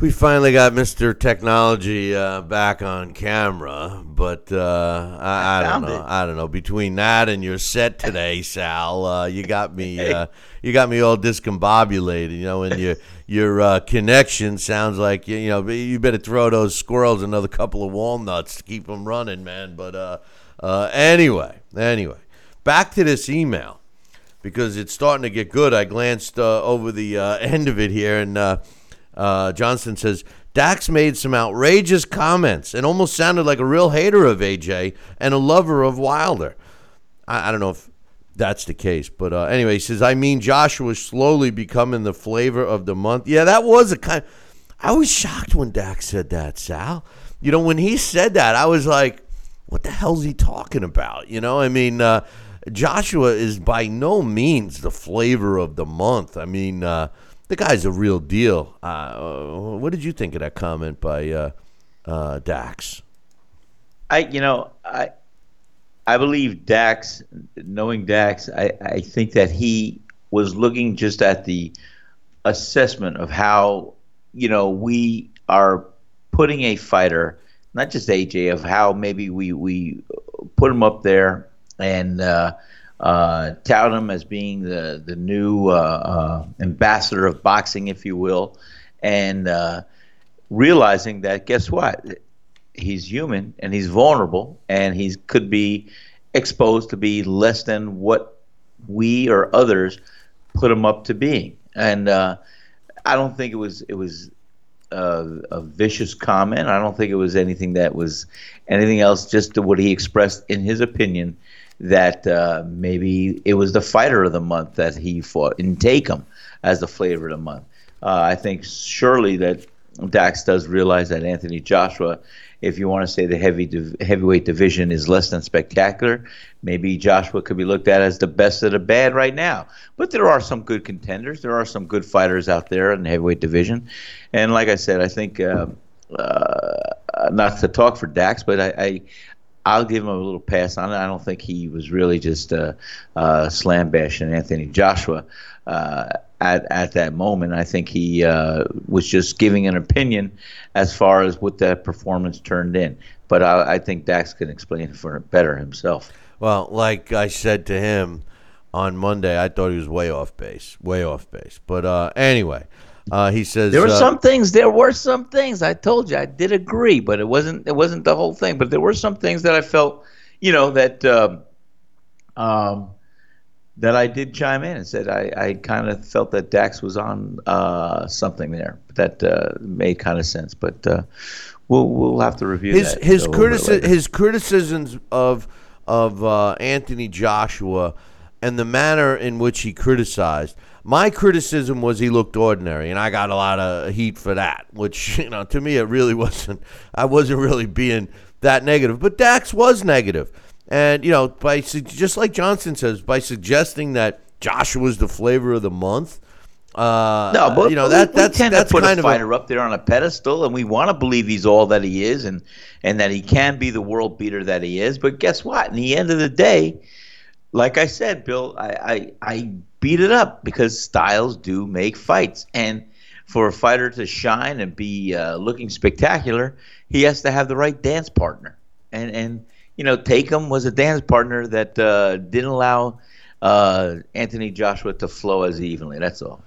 we finally got Mr. Technology uh, back on camera. But uh, I, I, don't know. it. I don't know. Between that and your set today, Sal, uh, you got me. Uh, you got me all discombobulated. You know, and your your uh, connection sounds like you, you know. You better throw those squirrels another couple of walnuts to keep them running, man. But uh, uh, anyway, anyway, back to this email because it's starting to get good. I glanced uh, over the uh, end of it here, and uh, uh, Johnston says Dax made some outrageous comments and almost sounded like a real hater of AJ and a lover of Wilder. I, I don't know if that's the case, but uh, anyway, he says, I mean, Joshua's slowly becoming the flavor of the month. Yeah, that was a kind. I was shocked when Dax said that, Sal. You know, when he said that, I was like, what the hell's he talking about? You know, I mean, uh, Joshua is by no means the flavor of the month. I mean, uh, the guy's a real deal. Uh, what did you think of that comment by uh, uh, Dax? I, you know, I, I believe Dax, knowing Dax, I, I think that he was looking just at the assessment of how, you know, we are putting a fighter, not just AJ, of how maybe we, we put him up there and uh, uh, tout him as being the, the new uh, uh, ambassador of boxing, if you will, and uh, realizing that, guess what? he's human and he's vulnerable and he could be exposed to be less than what we or others put him up to being. And uh, I don't think it was it was uh, a vicious comment. I don't think it was anything that was anything else. Just what he expressed in his opinion that uh, maybe it was the fighter of the month that he fought and take him as the flavor of the month. Uh, I think surely that Dax does realize that Anthony Joshua, if you want to say the heavy div- heavyweight division is less than spectacular, maybe Joshua could be looked at as the best of the bad right now. But there are some good contenders. There are some good fighters out there in the heavyweight division, and like I said, I think uh, uh, not to talk for Dax, but I. I I'll give him a little pass on it. I don't think he was really just uh, uh, slam bashing Anthony Joshua uh, at at that moment. I think he uh, was just giving an opinion as far as what that performance turned in. But I, I think Dax can explain it for better himself. Well, like I said to him on Monday, I thought he was way off base, way off base. But uh, anyway, uh, he says There were uh, some things. There were some things. I told you I did agree, but it wasn't. It wasn't the whole thing. But there were some things that I felt, you know, that um, um, that I did chime in and said I, I kind of felt that Dax was on uh, something there that uh, made kind of sense. But uh, we'll we'll have to review his that his critici- his criticisms of of uh, Anthony Joshua and the manner in which he criticized. My criticism was he looked ordinary, and I got a lot of heat for that. Which you know, to me, it really wasn't. I wasn't really being that negative. But Dax was negative. And, you know, by just like Johnson says, by suggesting that Joshua was the flavor of the month, uh, No, but you know we- that we that's tend that's to put kind a of a, fighter up there on a pedestal, and we want to believe he's all that he is, and and that he can be the world beater that he is. But guess what? In the end of the day, like I said, Bill, I I, I beat it up because styles do make fights, and for a fighter to shine and be uh, looking spectacular, he has to have the right dance partner, and and you know, Takam was a dance partner that uh, didn't allow uh, Anthony Joshua to flow as evenly. That's all.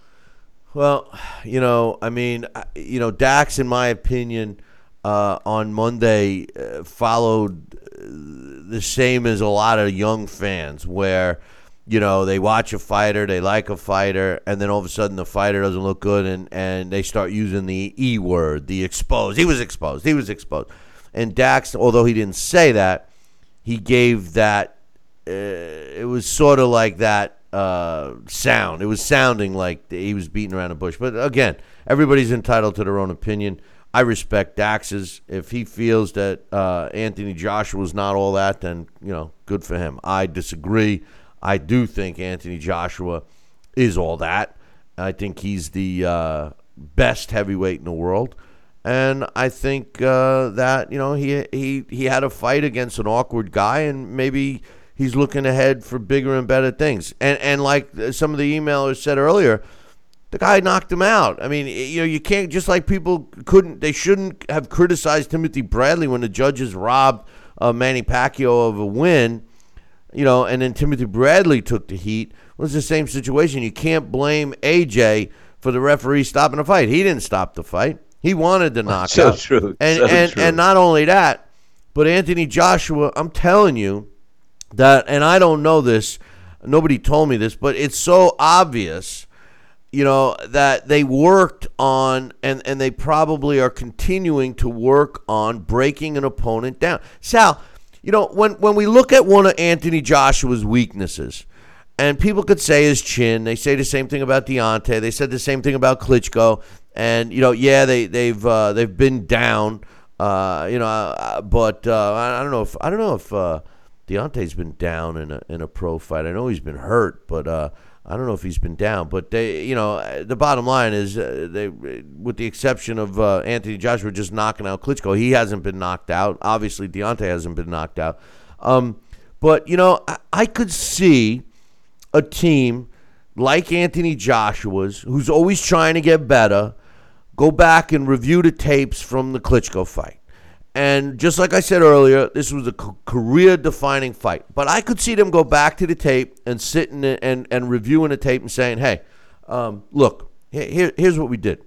Well, you know, I mean, you know, Dax, in my opinion, uh, on Monday uh, followed uh, the same as a lot of young fans, where you know they watch a fighter, they like a fighter, and then all of a sudden the fighter doesn't look good, and and they start using the e word, the exposed. He was exposed. He was exposed. And Dax, although he didn't say that, he gave that. Uh, it was sort of like that uh, sound. It was sounding like he was beating around a bush. But again, everybody's entitled to their own opinion. I respect Dax's. If he feels that uh, Anthony is not all that, then you know, good for him. I disagree. I do think Anthony Joshua is all that. I think he's the uh, best heavyweight in the world, and I think uh, that you know he he he had a fight against an awkward guy, and maybe he's looking ahead for bigger and better things. And and like some of the emailers said earlier, the guy knocked him out. I mean, you know, you can't just like people couldn't, they shouldn't have criticized Timothy Bradley when the judges robbed uh, Manny Pacquiao of a win. You know, and then Timothy Bradley took the heat. Well, it's the same situation. You can't blame AJ for the referee stopping the fight. He didn't stop the fight. He wanted the knockout. So true. And So and true. and not only that, but Anthony Joshua. I'm telling you that, and I don't know this. Nobody told me this, but it's so obvious you know that they worked on and and they probably are continuing to work on breaking an opponent down sal you know when when we look at one of anthony joshua's weaknesses and people could say his chin they say the same thing about Deontay. they said the same thing about klitschko and you know yeah they they've uh, they've been down uh, you know uh, but uh, I, I don't know if i don't know if uh, Deontay's been down in a in a pro fight. I know he's been hurt, but uh, I don't know if he's been down. But they, you know, the bottom line is uh, they, with the exception of uh, Anthony Joshua just knocking out Klitschko, he hasn't been knocked out. Obviously, Deontay hasn't been knocked out. Um, but you know, I, I could see a team like Anthony Joshua's, who's always trying to get better, go back and review the tapes from the Klitschko fight. And just like I said earlier, this was a career defining fight. But I could see them go back to the tape and sitting and, and reviewing the tape and saying, hey, um, look, here, here's what we did.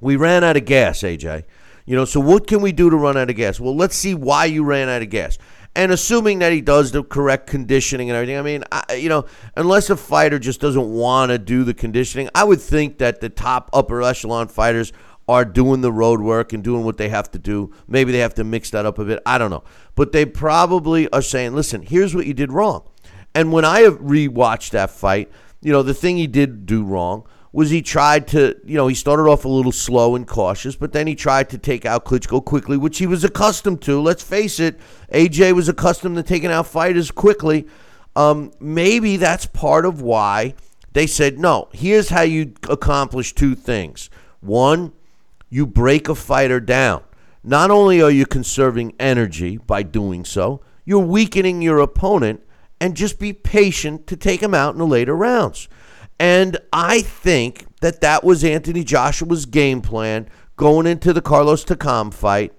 We ran out of gas, AJ. You know, so what can we do to run out of gas? Well, let's see why you ran out of gas. And assuming that he does the correct conditioning and everything, I mean, I, you know, unless a fighter just doesn't want to do the conditioning, I would think that the top upper echelon fighters are doing the road work and doing what they have to do. Maybe they have to mix that up a bit. I don't know. But they probably are saying, listen, here's what you did wrong. And when I rewatched that fight, you know, the thing he did do wrong was he tried to, you know, he started off a little slow and cautious, but then he tried to take out Klitschko quickly, which he was accustomed to. Let's face it, AJ was accustomed to taking out fighters quickly. Um, maybe that's part of why they said, no, here's how you accomplish two things. One, you break a fighter down. Not only are you conserving energy by doing so, you're weakening your opponent and just be patient to take him out in the later rounds. And I think that that was Anthony Joshua's game plan going into the Carlos Takam fight.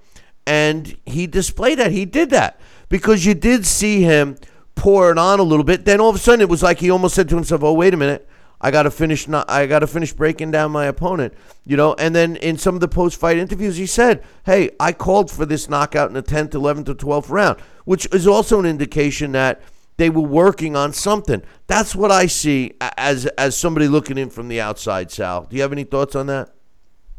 And he displayed that. He did that because you did see him pour it on a little bit. Then all of a sudden it was like he almost said to himself, oh, wait a minute. I got to finish. Not, I got to finish breaking down my opponent, you know. And then in some of the post-fight interviews, he said, "Hey, I called for this knockout in the 10th, 11th, or 12th round," which is also an indication that they were working on something. That's what I see as as somebody looking in from the outside. Sal, do you have any thoughts on that?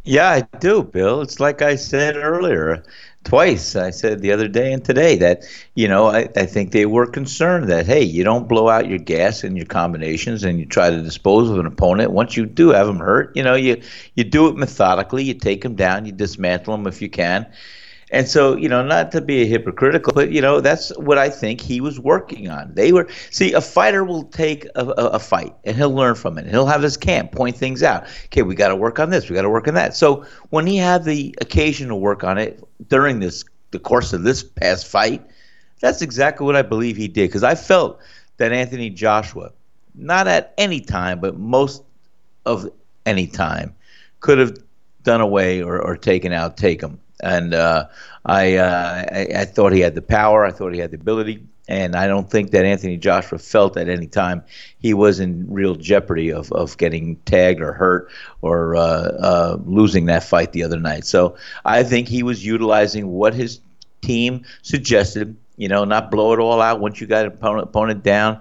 Yeah, I do, Bill. It's like I said earlier, twice. I said the other day and today that, you know, I, I think they were concerned that, hey, you don't blow out your gas and your combinations and you try to dispose of an opponent. Once you do have them hurt, you know, you, you do it methodically. You take them down, you dismantle them if you can. And so, you know, not to be a hypocritical, but you know, that's what I think he was working on. They were see, a fighter will take a, a, a fight and he'll learn from it. He'll have his camp point things out. Okay, we got to work on this. We got to work on that. So when he had the occasion to work on it during this the course of this past fight, that's exactly what I believe he did. Because I felt that Anthony Joshua, not at any time, but most of any time, could have done away or, or taken out Takam. And uh, I, uh, I, I thought he had the power. I thought he had the ability. And I don't think that Anthony Joshua felt at any time he was in real jeopardy of, of getting tagged or hurt or uh, uh, losing that fight the other night. So I think he was utilizing what his team suggested. You know, not blow it all out once you got opponent, opponent down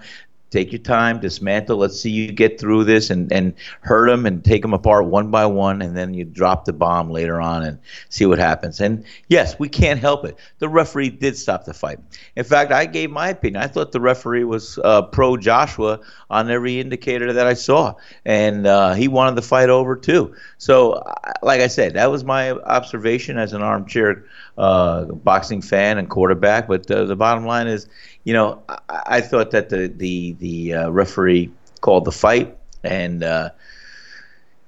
take your time, dismantle. Let's see you get through this and, and hurt them and take them apart one by one, and then you drop the bomb later on and see what happens. And yes, we can't help it. The referee did stop the fight. In fact, I gave my opinion. I thought the referee was uh, pro Joshua on every indicator that I saw, and uh, he wanted the fight over too. So, like I said, that was my observation as an armchair uh, boxing fan and quarterback. But uh, the bottom line is, you know, I, I thought that the the the uh, referee called the fight, and uh,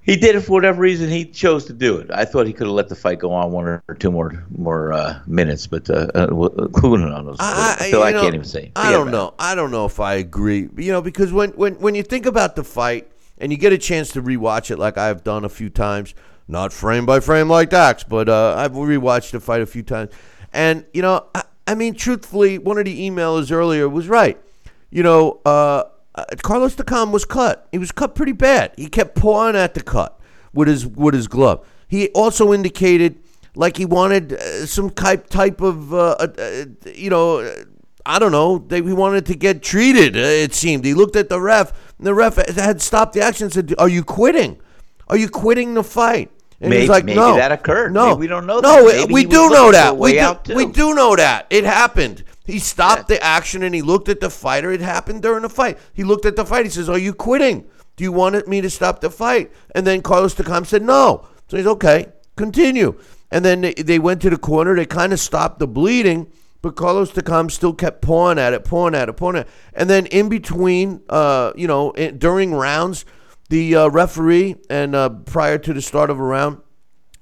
he did it for whatever reason he chose to do it. I thought he could have let the fight go on one or two more more uh, minutes, but uh, who knows? I, I, Phil, I know, can't even say. I don't know. I don't know if I agree. You know, because when when when you think about the fight and you get a chance to rewatch it, like I've done a few times, not frame by frame like Dax, but uh, I've rewatched the fight a few times, and you know, I, I mean, truthfully, one of the emailers earlier was right. You know, uh, uh, Carlos Takam was cut. He was cut pretty bad. He kept pawing at the cut with his with his glove. He also indicated like he wanted uh, some type type of uh, uh, you know. I don't know. They, he wanted to get treated. It seemed. He looked at the ref. The ref had stopped the action. and Said, "Are you quitting? Are you quitting the fight?" And Maybe- he's like, maybe "No, that occurred. No, Maybe we don't know No, that. Maybe we do know that. We do, we do know that it happened. He stopped the action and he looked at the fighter. It happened during the fight. He looked at the fight. He says, "Are you quitting? Do you want me to stop the fight?" And then Carlos Takam said, "No." So he's okay. Continue. And then they, they went to the corner. They kind of stopped the bleeding, but Carlos Takam still kept pawing at it, pawing at it, pawing at it. And then in between, uh, you know, in, during rounds, the uh, referee and uh, prior to the start of a round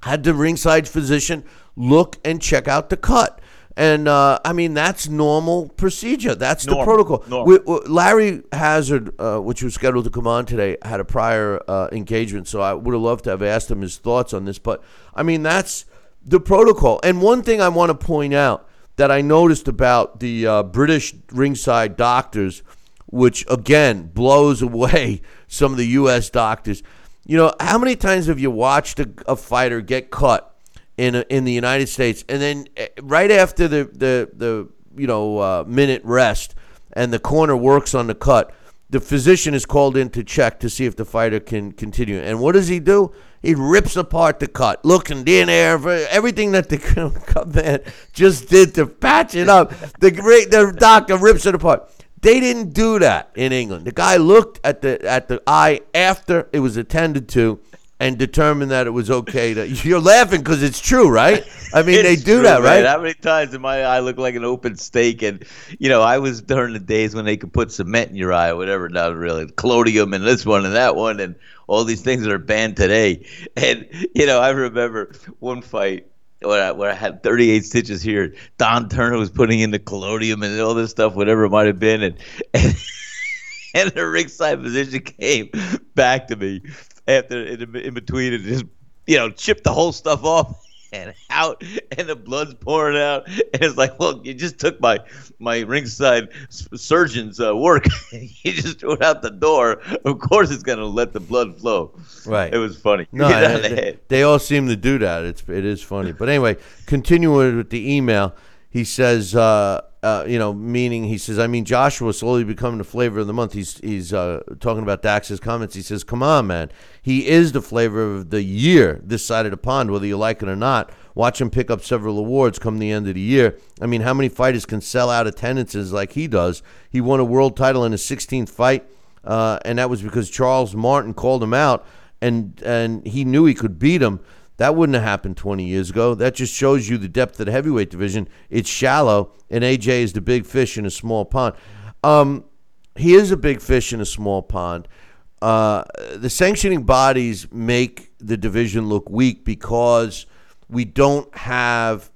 had the ringside physician look and check out the cut. And uh, I mean that's normal procedure. That's the protocol. normal. We- we- Larry Hazzard, uh, which was scheduled to come on today, had a prior uh, engagement, so I would have loved to have asked him his thoughts on this. But I mean that's the protocol. And one thing I want to point out that I noticed about the uh, British ringside doctors, which again blows away some of the U.S. doctors. You know, how many times have you watched a, a fighter get cut in a, in the United States, and then eh, right after the the the you know uh, minute rest, and the corner works on the cut, the physician is called in to check to see if the fighter can continue. And what does he do? He rips apart the cut, looking in there for everything that the cut man just did to patch it up. The great the doctor rips it apart. They didn't do that in England. The guy looked at the at the eye after it was attended to and determined that it was okay to. You're laughing because it's true, right? I mean, they do true, that, man. right? How many times did my eye look like an open steak? And you know, I was during the days when they could put cement in your eye, or whatever. Not really, collodion and this one and that one, and all these things that are banned today. And you know, I remember one fight. Where I, where I had 38 stitches here, Don Turner was putting in the collodion and all this stuff, whatever it might have been, and, and and the ringside physician came back to me after in, in between and just you know chipped the whole stuff off and out and the blood's pouring out. And it's like well you just took my my ringside surgeon's uh, work. You just threw it out the door. Of course it's going to let the blood flow. Right. it was funny. No, Hit on they, the they all seem to do that. It's it is funny, but anyway, continuing with the email, he says, uh, uh, you know, meaning he says, I mean, Joshua slowly becoming the flavor of the month. He's he's uh, talking about Dax's comments. He says, "Come on, man, he is the flavor of the year this side of the pond, whether you like it or not." Watch him pick up several awards come the end of the year. I mean, how many fighters can sell out attendances like he does? He won a world title in his 16th fight, uh, and that was because Charles Martin called him out and and he knew he could beat him. That wouldn't have happened 20 years ago. That just shows you the depth of the heavyweight division. It's shallow, and AJ is the big fish in a small pond. Um, he is a big fish in a small pond. Uh, the sanctioning bodies make the division look weak because we don't have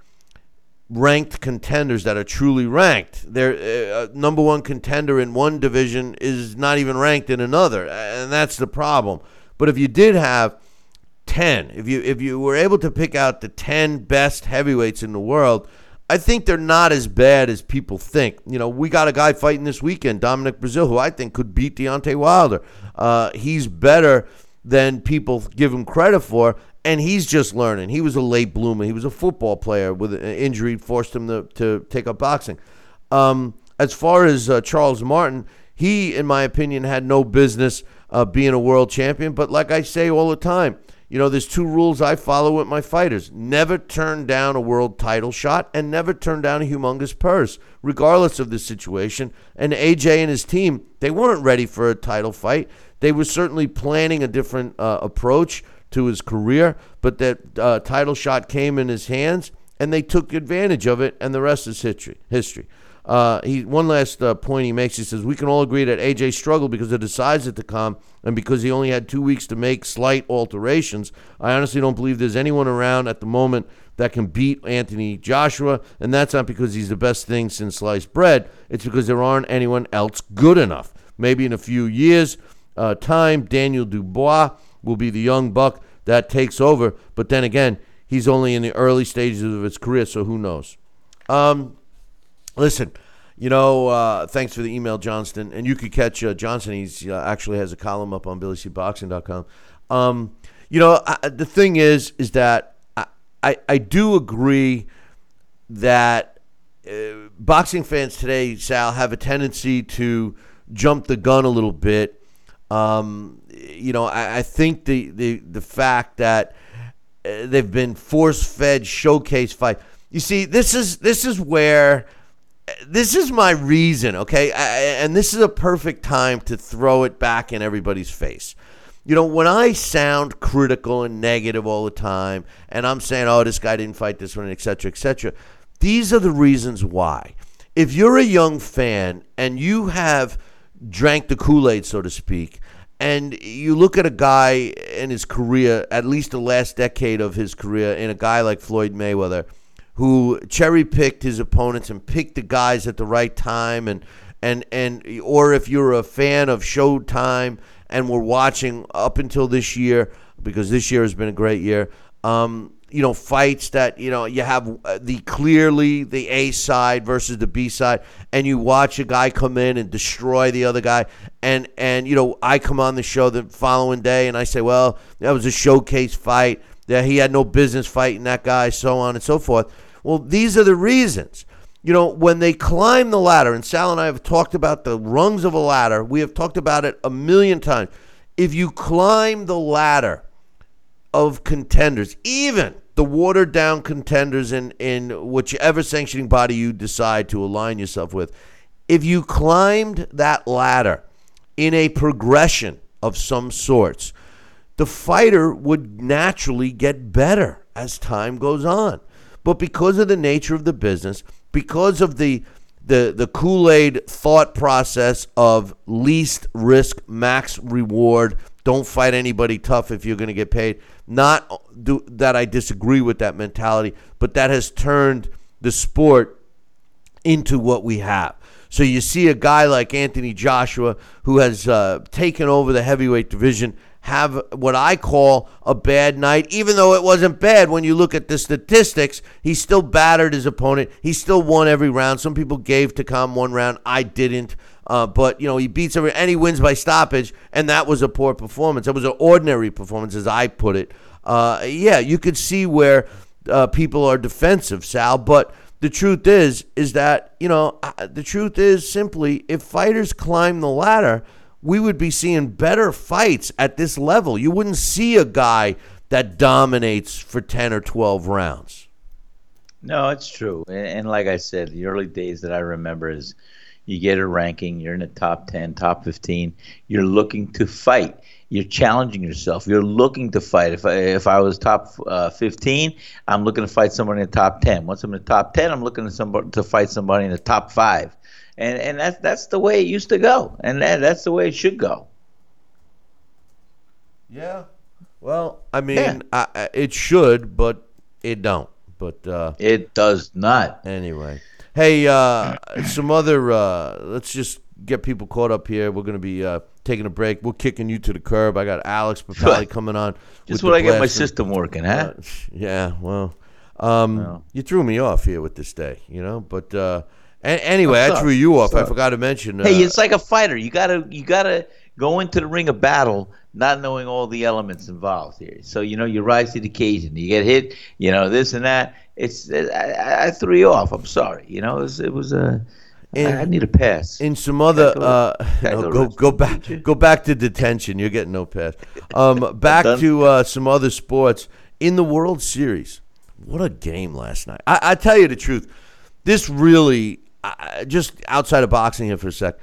ranked contenders that are truly ranked. Their uh, number one contender in one division is not even ranked in another, and that's the problem. But if you did have 10, if you if you were able to pick out the 10 best heavyweights in the world, I think they're not as bad as people think. You know, we got a guy fighting this weekend, Dominic Breazeale, who I think could beat Deontay Wilder. Uh, he's better than people give him credit for, and he's just learning. He was a late bloomer. He was a football player with an injury forced him to, to take up boxing. Um, as far as uh, Charles Martin, he, in my opinion, had no business uh, being a world champion. But like I say all the time, you know, there's two rules I follow with my fighters never turn down a world title shot and never turn down a humongous purse, regardless of the situation. And AJ and his team, they weren't ready for a title fight. They were certainly planning a different uh, approach to his career, but that uh, title shot came in his hands, and they took advantage of it, and the rest is history. History. Uh, he one last uh, point he makes. He says we can all agree that AJ struggled because of the size at the com and because he only had two weeks to make slight alterations. I honestly don't believe there's anyone around at the moment that can beat Anthony Joshua, and that's not because he's the best thing since sliced bread. It's because there aren't anyone else good enough. Maybe in a few years, uh, time, Daniel Dubois will be the young buck that takes over. But then again, he's only in the early stages of his career, so who knows? Um, listen, you know, uh, thanks for the email, Johnston. And you could catch uh, Johnson. He uh, actually has a column up on BillyCBoxing.com. Um, you know, I, the thing is, is that I, I, I do agree that uh, boxing fans today, Sal, have a tendency to jump the gun a little bit um, you know, I, I, think the, the, the fact that uh, they've been force fed showcase fight. You see, this is this is where this is my reason, okay? And this is a perfect time to throw it back in everybody's face. You know, when I sound critical and negative all the time, and I'm saying, "Oh, this guy didn't fight this one," etc., etc., these are the reasons why. If you're a young fan and you have drank the Kool Aid, so to speak. And you look at a guy in his career, at least the last decade of his career, in a guy like Floyd Mayweather, who cherry picked his opponents and picked the guys at the right time, and and and or if you're a fan of Showtime and we're watching up until this year, because this year has been a great year. Um, you know fights that you know you have uh, the clearly the A side versus the B side, and you watch a guy come in and destroy the other guy, and and you know I come on the show the following day and I say, well, that was a showcase fight that he had no business fighting that guy, so on and so forth. Well, these are the reasons. You know, when they climb the ladder, and Sal and I have talked about the rungs of a ladder, we have talked about it a million times. If you climb the ladder of contenders, even the watered down contenders in, in whichever sanctioning body you decide to align yourself with, if you climbed that ladder in a progression of some sorts, the fighter would naturally get better as time goes on. But because of the nature of the business, because of the the, the Kool-Aid thought process of least risk, max reward, don't fight anybody tough if you're going to get paid. Not do, that I disagree with that mentality, but that has turned the sport into what we have. So you see a guy like Anthony Joshua who has uh, taken over the heavyweight division have what I call a bad night, even though it wasn't bad when you look at the statistics. He still battered his opponent. He still won every round. Some people gave Takam one round. I didn't. Uh, but you know he beats every and he wins by stoppage, and that was a poor performance. It was an ordinary performance, as I put it. Uh, yeah, you could see where uh, people are defensive, Sal. But the truth is, is that you know uh, the truth is simply if fighters climb the ladder, we would be seeing better fights at this level. You wouldn't see a guy that dominates for ten or twelve rounds. No, it's true. And, like I said, the early days that I remember is You get a ranking. You're in the top 10, top 15. You're looking to fight. You're challenging yourself. You're looking to fight. If I, if I was top uh, 15, I'm looking to fight somebody in the top 10. Once I'm in the top 10, I'm looking to somebody to fight somebody in the top five. And and that's that's the way it used to go, and that, that's the way it should go. Yeah. Well, I mean, Yeah. I, I, it should, but it don't. But uh, It does not. anyway, hey, uh, some other. Uh, let's just get people caught up here. We're gonna be uh, taking a break. We're kicking you to the curb. I got Alex Papali coming on. Just when I get my system working, huh? Uh, yeah, well, um, Well. you threw me off here with this day, you know. But uh, a- anyway, I threw you off. I forgot to mention. Uh, Hey, it's like a fighter. You gotta you gotta go into the ring of battle not knowing all the elements involved here. So you know you rise to the occasion. You get hit, you know this and that. It's I, I- I threw you off. I'm sorry. You know it was, it was a. I I need a pass. in some other Go- uh, no, go go rest go my back go back to detention. You're getting no pass. Um, back to uh, some other sports in the World Series. What a game last night! I, I tell you the truth, this really I, just outside of boxing here for a sec.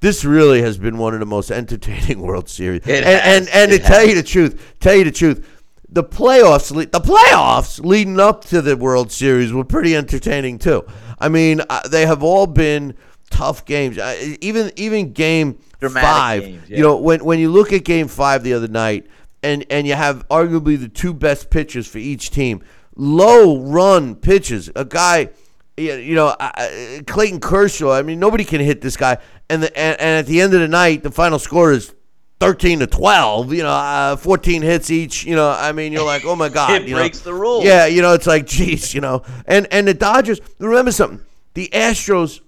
This really has been one of the most entertaining World Series. It and, has. and and It to tell you the truth, tell you the truth, the playoffs, the playoffs leading up to the World Series were pretty entertaining too. I mean, uh, they have all been tough games. Even even game Dramatic five, games, you know, when when you look at game five the other night, and and you have arguably the two best pitchers for each team, low run pitches. A guy, you you know, Clayton Kershaw. I mean, nobody can hit this guy. And the and, and at the end of the night, the final score is. 13 to 12, you know, uh, 14 hits each, you know, I mean, you're like, oh my God. It you know. breaks the rules. Yeah, you know, it's like, geez, you know. And, and the Dodgers, remember something, the Astros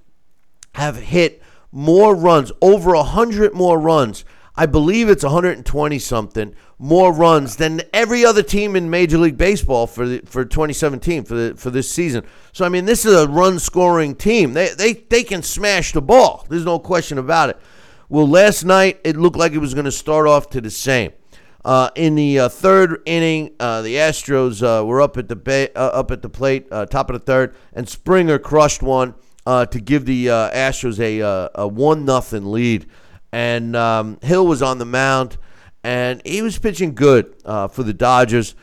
have hit more runs, over a 100 more runs. I believe it's 120 something more runs than every other team in Major League Baseball for the, for 2017 for the, for this season. So I mean, this is a run scoring team. They they they can smash the ball. There's no question about it. Well, last night it looked like it was going to start off to the same. Uh, in the uh, third inning, uh, the Astros uh, were up at the ba- uh, up at the plate, uh, top of the third, and Springer crushed one to give the Astros a a one nothing lead. And um, Hill was on the mound, and he was pitching good uh, for the Dodgers.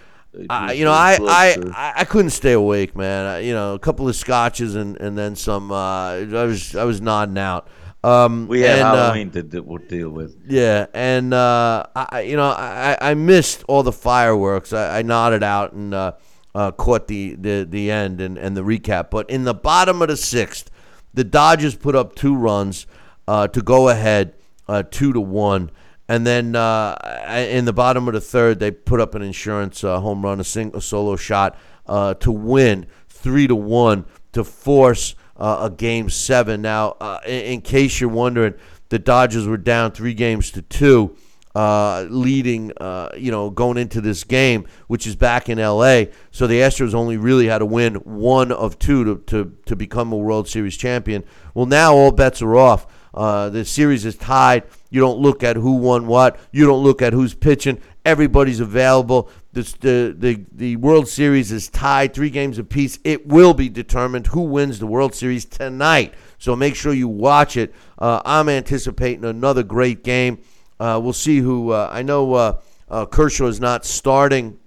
Uh, you know, I, I, I couldn't stay awake, man. I, you know, a couple of scotches and, and then some. Uh, I was I was nodding out. Um, We had and, uh, Halloween to, deal with. yeah, and uh, I, I- you know, I, I missed all the fireworks. I, I nodded out and uh, uh, caught the, the, the end and, and the recap. But in the bottom of the sixth, the Dodgers put up two runs uh, to go ahead, uh, two to one. And then uh, in the bottom of the third, they put up an insurance uh, home run, a single solo shot uh, to win three to one to force uh, a game seven. Now, uh, in, in case you're wondering, the Dodgers were down three games to two, uh, leading, uh, you know, going into this game, which is back in L.A. So the Astros only really had to win one of two to, to, to become a World Series champion. Well, now all bets are off. Uh, the series is tied. You don't look at who won what. You don't look at who's pitching. Everybody's available. This, the, the, the World Series is tied, three games apiece. It will be determined who wins the World Series tonight. So make sure you watch it. Uh, I'm anticipating another great game. Uh, we'll see who. Uh, I know uh, Kershaw is not starting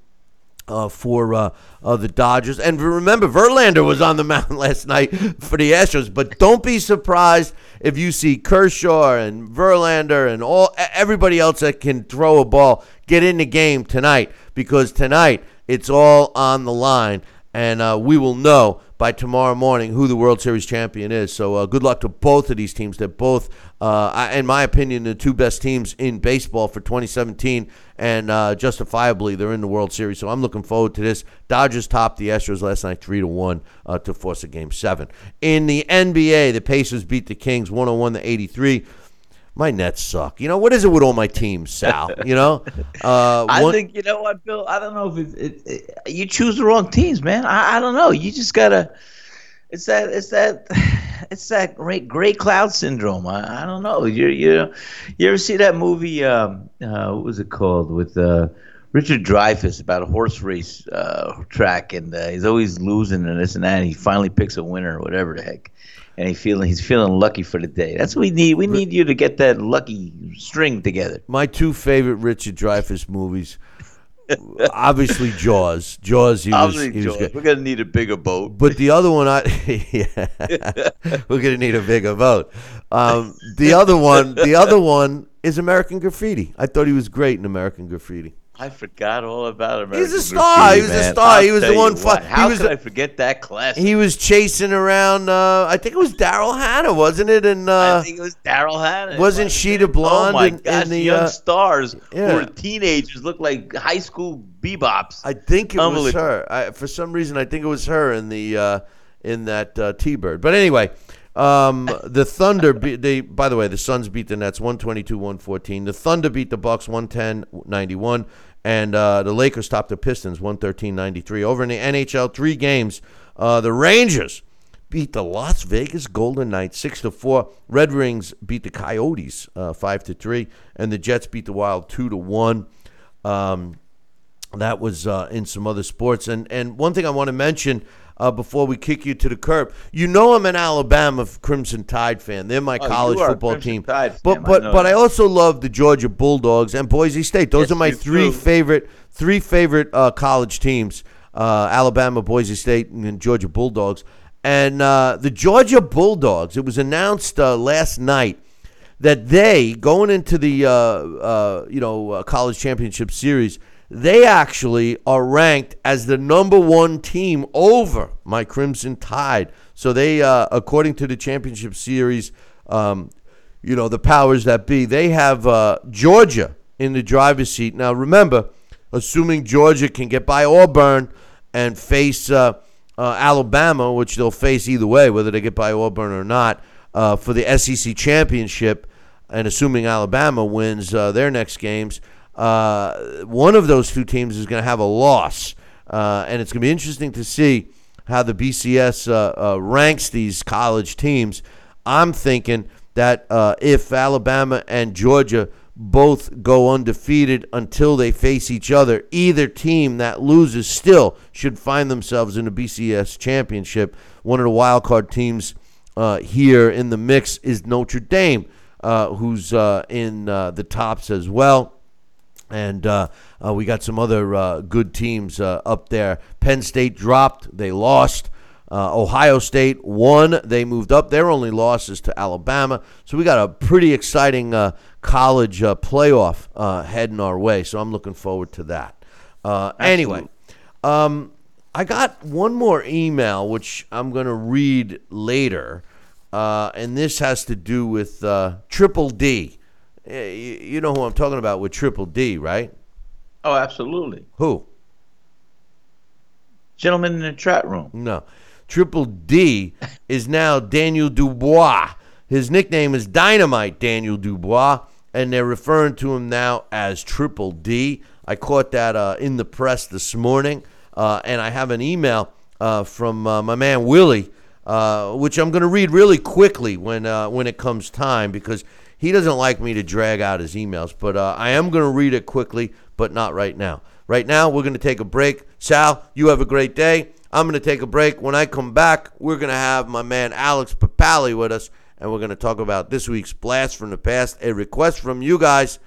uh, for uh, uh, the Dodgers. And remember, Verlander was on the mound last night for the Astros. But don't be surprised if you see Kershaw and Verlander and all everybody else that can throw a ball get in the game tonight because tonight it's all on the line. And uh, we will know by tomorrow morning who the World Series champion is. So uh, good luck to both of these teams. They're both, uh, in my opinion, the two best teams in baseball for 2017, and uh, justifiably they're in the World Series. So I'm looking forward to this. Dodgers topped the Astros last night three to one uh, to force a game seven. In the NBA, the Pacers beat the Kings 101 to 83. My Nets suck. You know what is it with all my teams, Sal? You know, uh, I one- think you know what, Bill. I don't know if it, it, it, you choose the wrong teams, man. I, I don't know. You just gotta. It's that. It's that. It's that great gray cloud syndrome. I, I don't know. You you you ever see that movie? Um, uh, what was it called with uh, Richard Dreyfuss about a horse race uh, track, and uh, he's always losing and this and that. And he finally picks a winner or whatever the heck. And he feeling he's feeling lucky for the day. That's what we need. We need you to get that lucky string together. My two favorite Richard Dreyfuss movies, obviously Jaws. Jaws, he was, he was good. we're gonna need a bigger boat. But the other one, I yeah, we're gonna need a bigger boat. Um, the other one, the other one is American Graffiti. I thought he was great in American Graffiti. I forgot all about him. He's a star. He was a star. I'll He was the one fu- How was could I forget that classic? He was chasing around. Uh, I think it was Daryl Hannah, wasn't it? And I uh, think it was Daryl Hannah. wasn't she the blonde Oh my in- in the, young uh, stars yeah. who were teenagers look like high school bebops. I think it was her. I, for some reason, I think it was her in the uh, in that uh, T-bird. But anyway, um, the Thunder. Be, they by the way, the Suns beat the Nets 122-114. The Thunder beat the Bucks 110-91. And uh, the Lakers topped the Pistons 113-93. Over in the NHL, three games. Uh, the Rangers beat the Las Vegas Golden Knights six to four. Red Wings beat the Coyotes uh, five to three, and the Jets beat the Wild two to one. Um, that was uh, in some other sports. And and one thing I want to mention uh, before we kick you to the curb, you know I'm an Alabama Crimson Tide fan. They're my Oh, college you are a football team. Tide but fan, I but but I also love the Georgia Bulldogs and Boise State. Those Yes, are my three favorite three favorite uh, college teams: uh, Alabama, Boise State, and Georgia Bulldogs. And uh, the Georgia Bulldogs. It was announced uh, last night that they going into the uh, uh, you know uh, college championship series, they actually are ranked as the number one team over my Crimson Tide. So they, uh, according to the championship series, um, you know the powers that be, they have uh, Georgia in the driver's seat. Now remember, assuming Georgia can get by Auburn and face. Uh, uh, Alabama, which they'll face either way, whether they get by Auburn or not, uh, for the SEC championship, and assuming Alabama wins uh, their next games, uh, one of those two teams is going to have a loss, uh, and it's going to be interesting to see how the BCS uh, uh, ranks these college teams. I'm thinking that if Alabama and Georgia both go undefeated until they face each other. Either team that loses still should find themselves in the BCS championship. One of the wild card teams uh, here in the mix is Notre Dame, uh, who's uh, in the tops as well. And uh, uh, we got some other uh, good teams uh, up there. Penn State dropped, they lost. Uh, Ohio State won. They moved up. Their only losses to Alabama. So we got a pretty exciting uh, college uh, playoff uh, heading our way. So I'm looking forward to that. Uh, anyway, um, I got one more email which I'm going to read later, uh, and this has to do with uh, Triple D. You you know who I'm talking about with Triple D, right? Oh, absolutely. Who? Gentleman in the chat room. No. Triple D is now Daniel Dubois. His nickname is Dynamite Daniel Dubois, and they're referring to him now as Triple D. I caught that uh, in the press this morning, uh, and I have an email uh, from uh, my man Willie, uh, which I'm going to read really quickly when uh, when it comes time because he doesn't like me to drag out his emails. But uh, I am going to read it quickly, but not right now. Right now, we're going to take a break. Sal, you have a great day. I'm going to take a break. When I come back, we're going to have my man Alex Papali with us, and we're going to talk about this week's Blast from the Past, a request from you guys,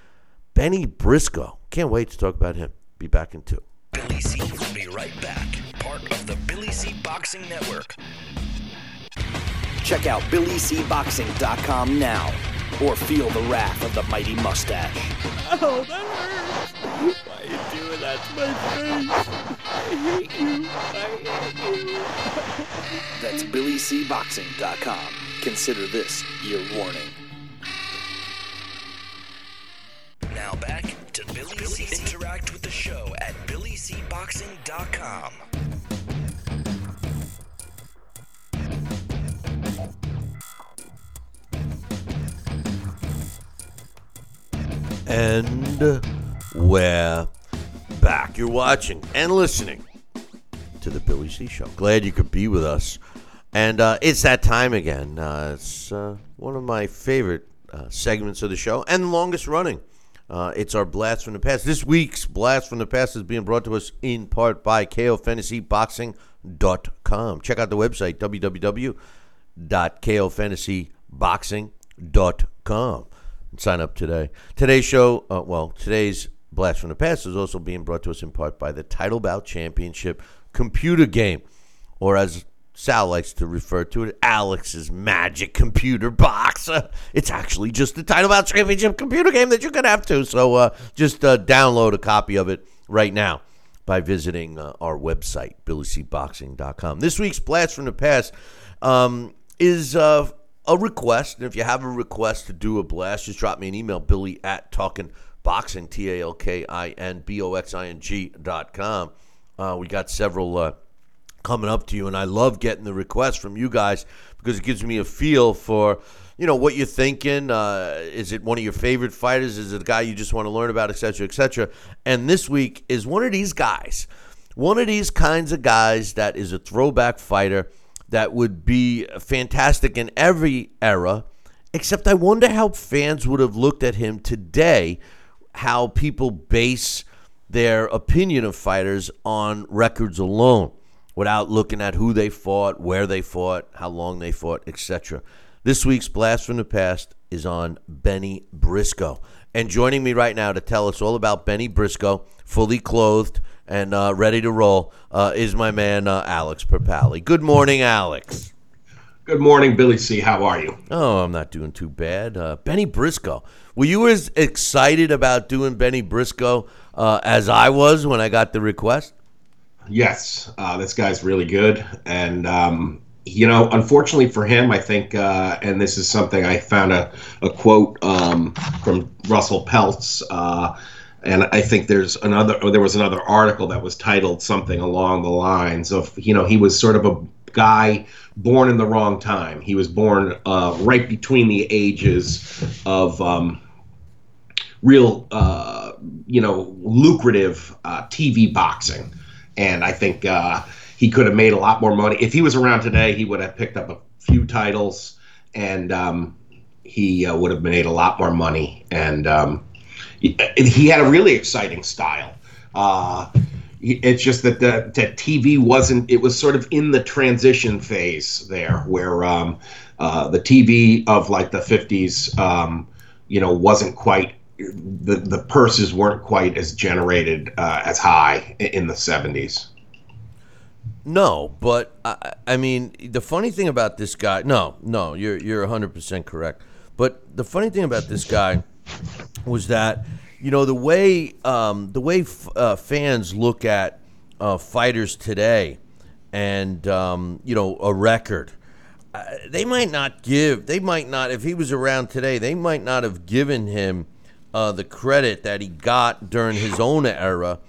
Benny Briscoe. Can't wait to talk about him. Be back in two. Billy C will be right back. Part of the Billy C Boxing Network. Check out BillyCBoxing.com now or feel the wrath of the mighty mustache. Oh, that hurts. Why are you doing that to my face? I hate you. I hate you. That's BillyCBoxing.com. Consider this your warning. Now back to Billy C. Interact with the show at BillyCBoxing.com. And we're back. You're watching and listening to the Billy C Show. Glad you could be with us. And uh, it's that time again. Uh, it's uh, one of my favorite uh, segments of the show and longest running. Uh, it's our Blast from the Past. This week's Blast from the Past is being brought to us in part by KOFantasyBoxing.com. Check out the website, www www.kofantasyboxing.com sign up today. Today's show, uh, well, today's Blast from the Past is also being brought to us in part by the Title Bout Championship computer game, or as Sal likes to refer to it, Alex's Magic Computer Box. It's actually just the Title Bout Championship computer game that you're going to have to. So uh, just uh, download a copy of it right now by visiting uh, our website, billycboxing.com. This week's Blast from the Past um, is uh, a request. And if you have a request to do a blast, just drop me an email, billy at talkingboxing, T A L K I N B O X I N G dot com. Uh, we got several uh, coming up to you, and I love getting the requests from you guys because it gives me a feel for you know what you're thinking. Uh, is it one of your favorite fighters? Is it a guy you just want to learn about, etc., etc.? And this week is one of these guys, one of these kinds of guys that is a throwback fighter that would be fantastic in every era. Except I wonder how fans would have looked at him today, how people base their opinion of fighters on records alone without looking at who they fought, where they fought, how long they fought, etc. This week's Blast from the Past is on Benny Briscoe. And joining me right now to tell us all about Benny Briscoe, fully clothed and uh, ready to roll, uh, is my man uh, Alex Papali. Good morning, Alex. Good morning, Billy C. How are you? Oh, I'm not doing too bad. Uh, Benny Briscoe. Were you as excited about doing Benny Briscoe uh, as I was when I got the request? Yes, uh, this guy's really good, and um, you know, unfortunately for him, I think, uh, and this is something I found a, a quote um, from Russell Peltz, uh, and I think there's another, or there was another article that was titled something along the lines of, you know, he was sort of a guy born in the wrong time. He was born uh, right between the ages of um, real, uh, you know, lucrative uh, TV boxing, and I think uh, he could have made a lot more money if he was around today. He would have picked up a few titles, and um, he uh, would have made a lot more money. And um, he, had a really exciting style. Uh, it's just that the TV wasn't. It was sort of in the transition phase there, where um, uh, the TV of like the '50s, um, you know, wasn't quite. The, the purses weren't quite as generated uh, as high in the 70s. No, but I, I mean, the funny thing about this guy, no, no, you're you're 100% correct. But the funny thing about this guy was that you know the way um, the way f- uh, fans look at uh, fighters today, and um, you know a record. Uh, they might not give. They might not. If he was around today, they might not have given him uh, the credit that he got during his own era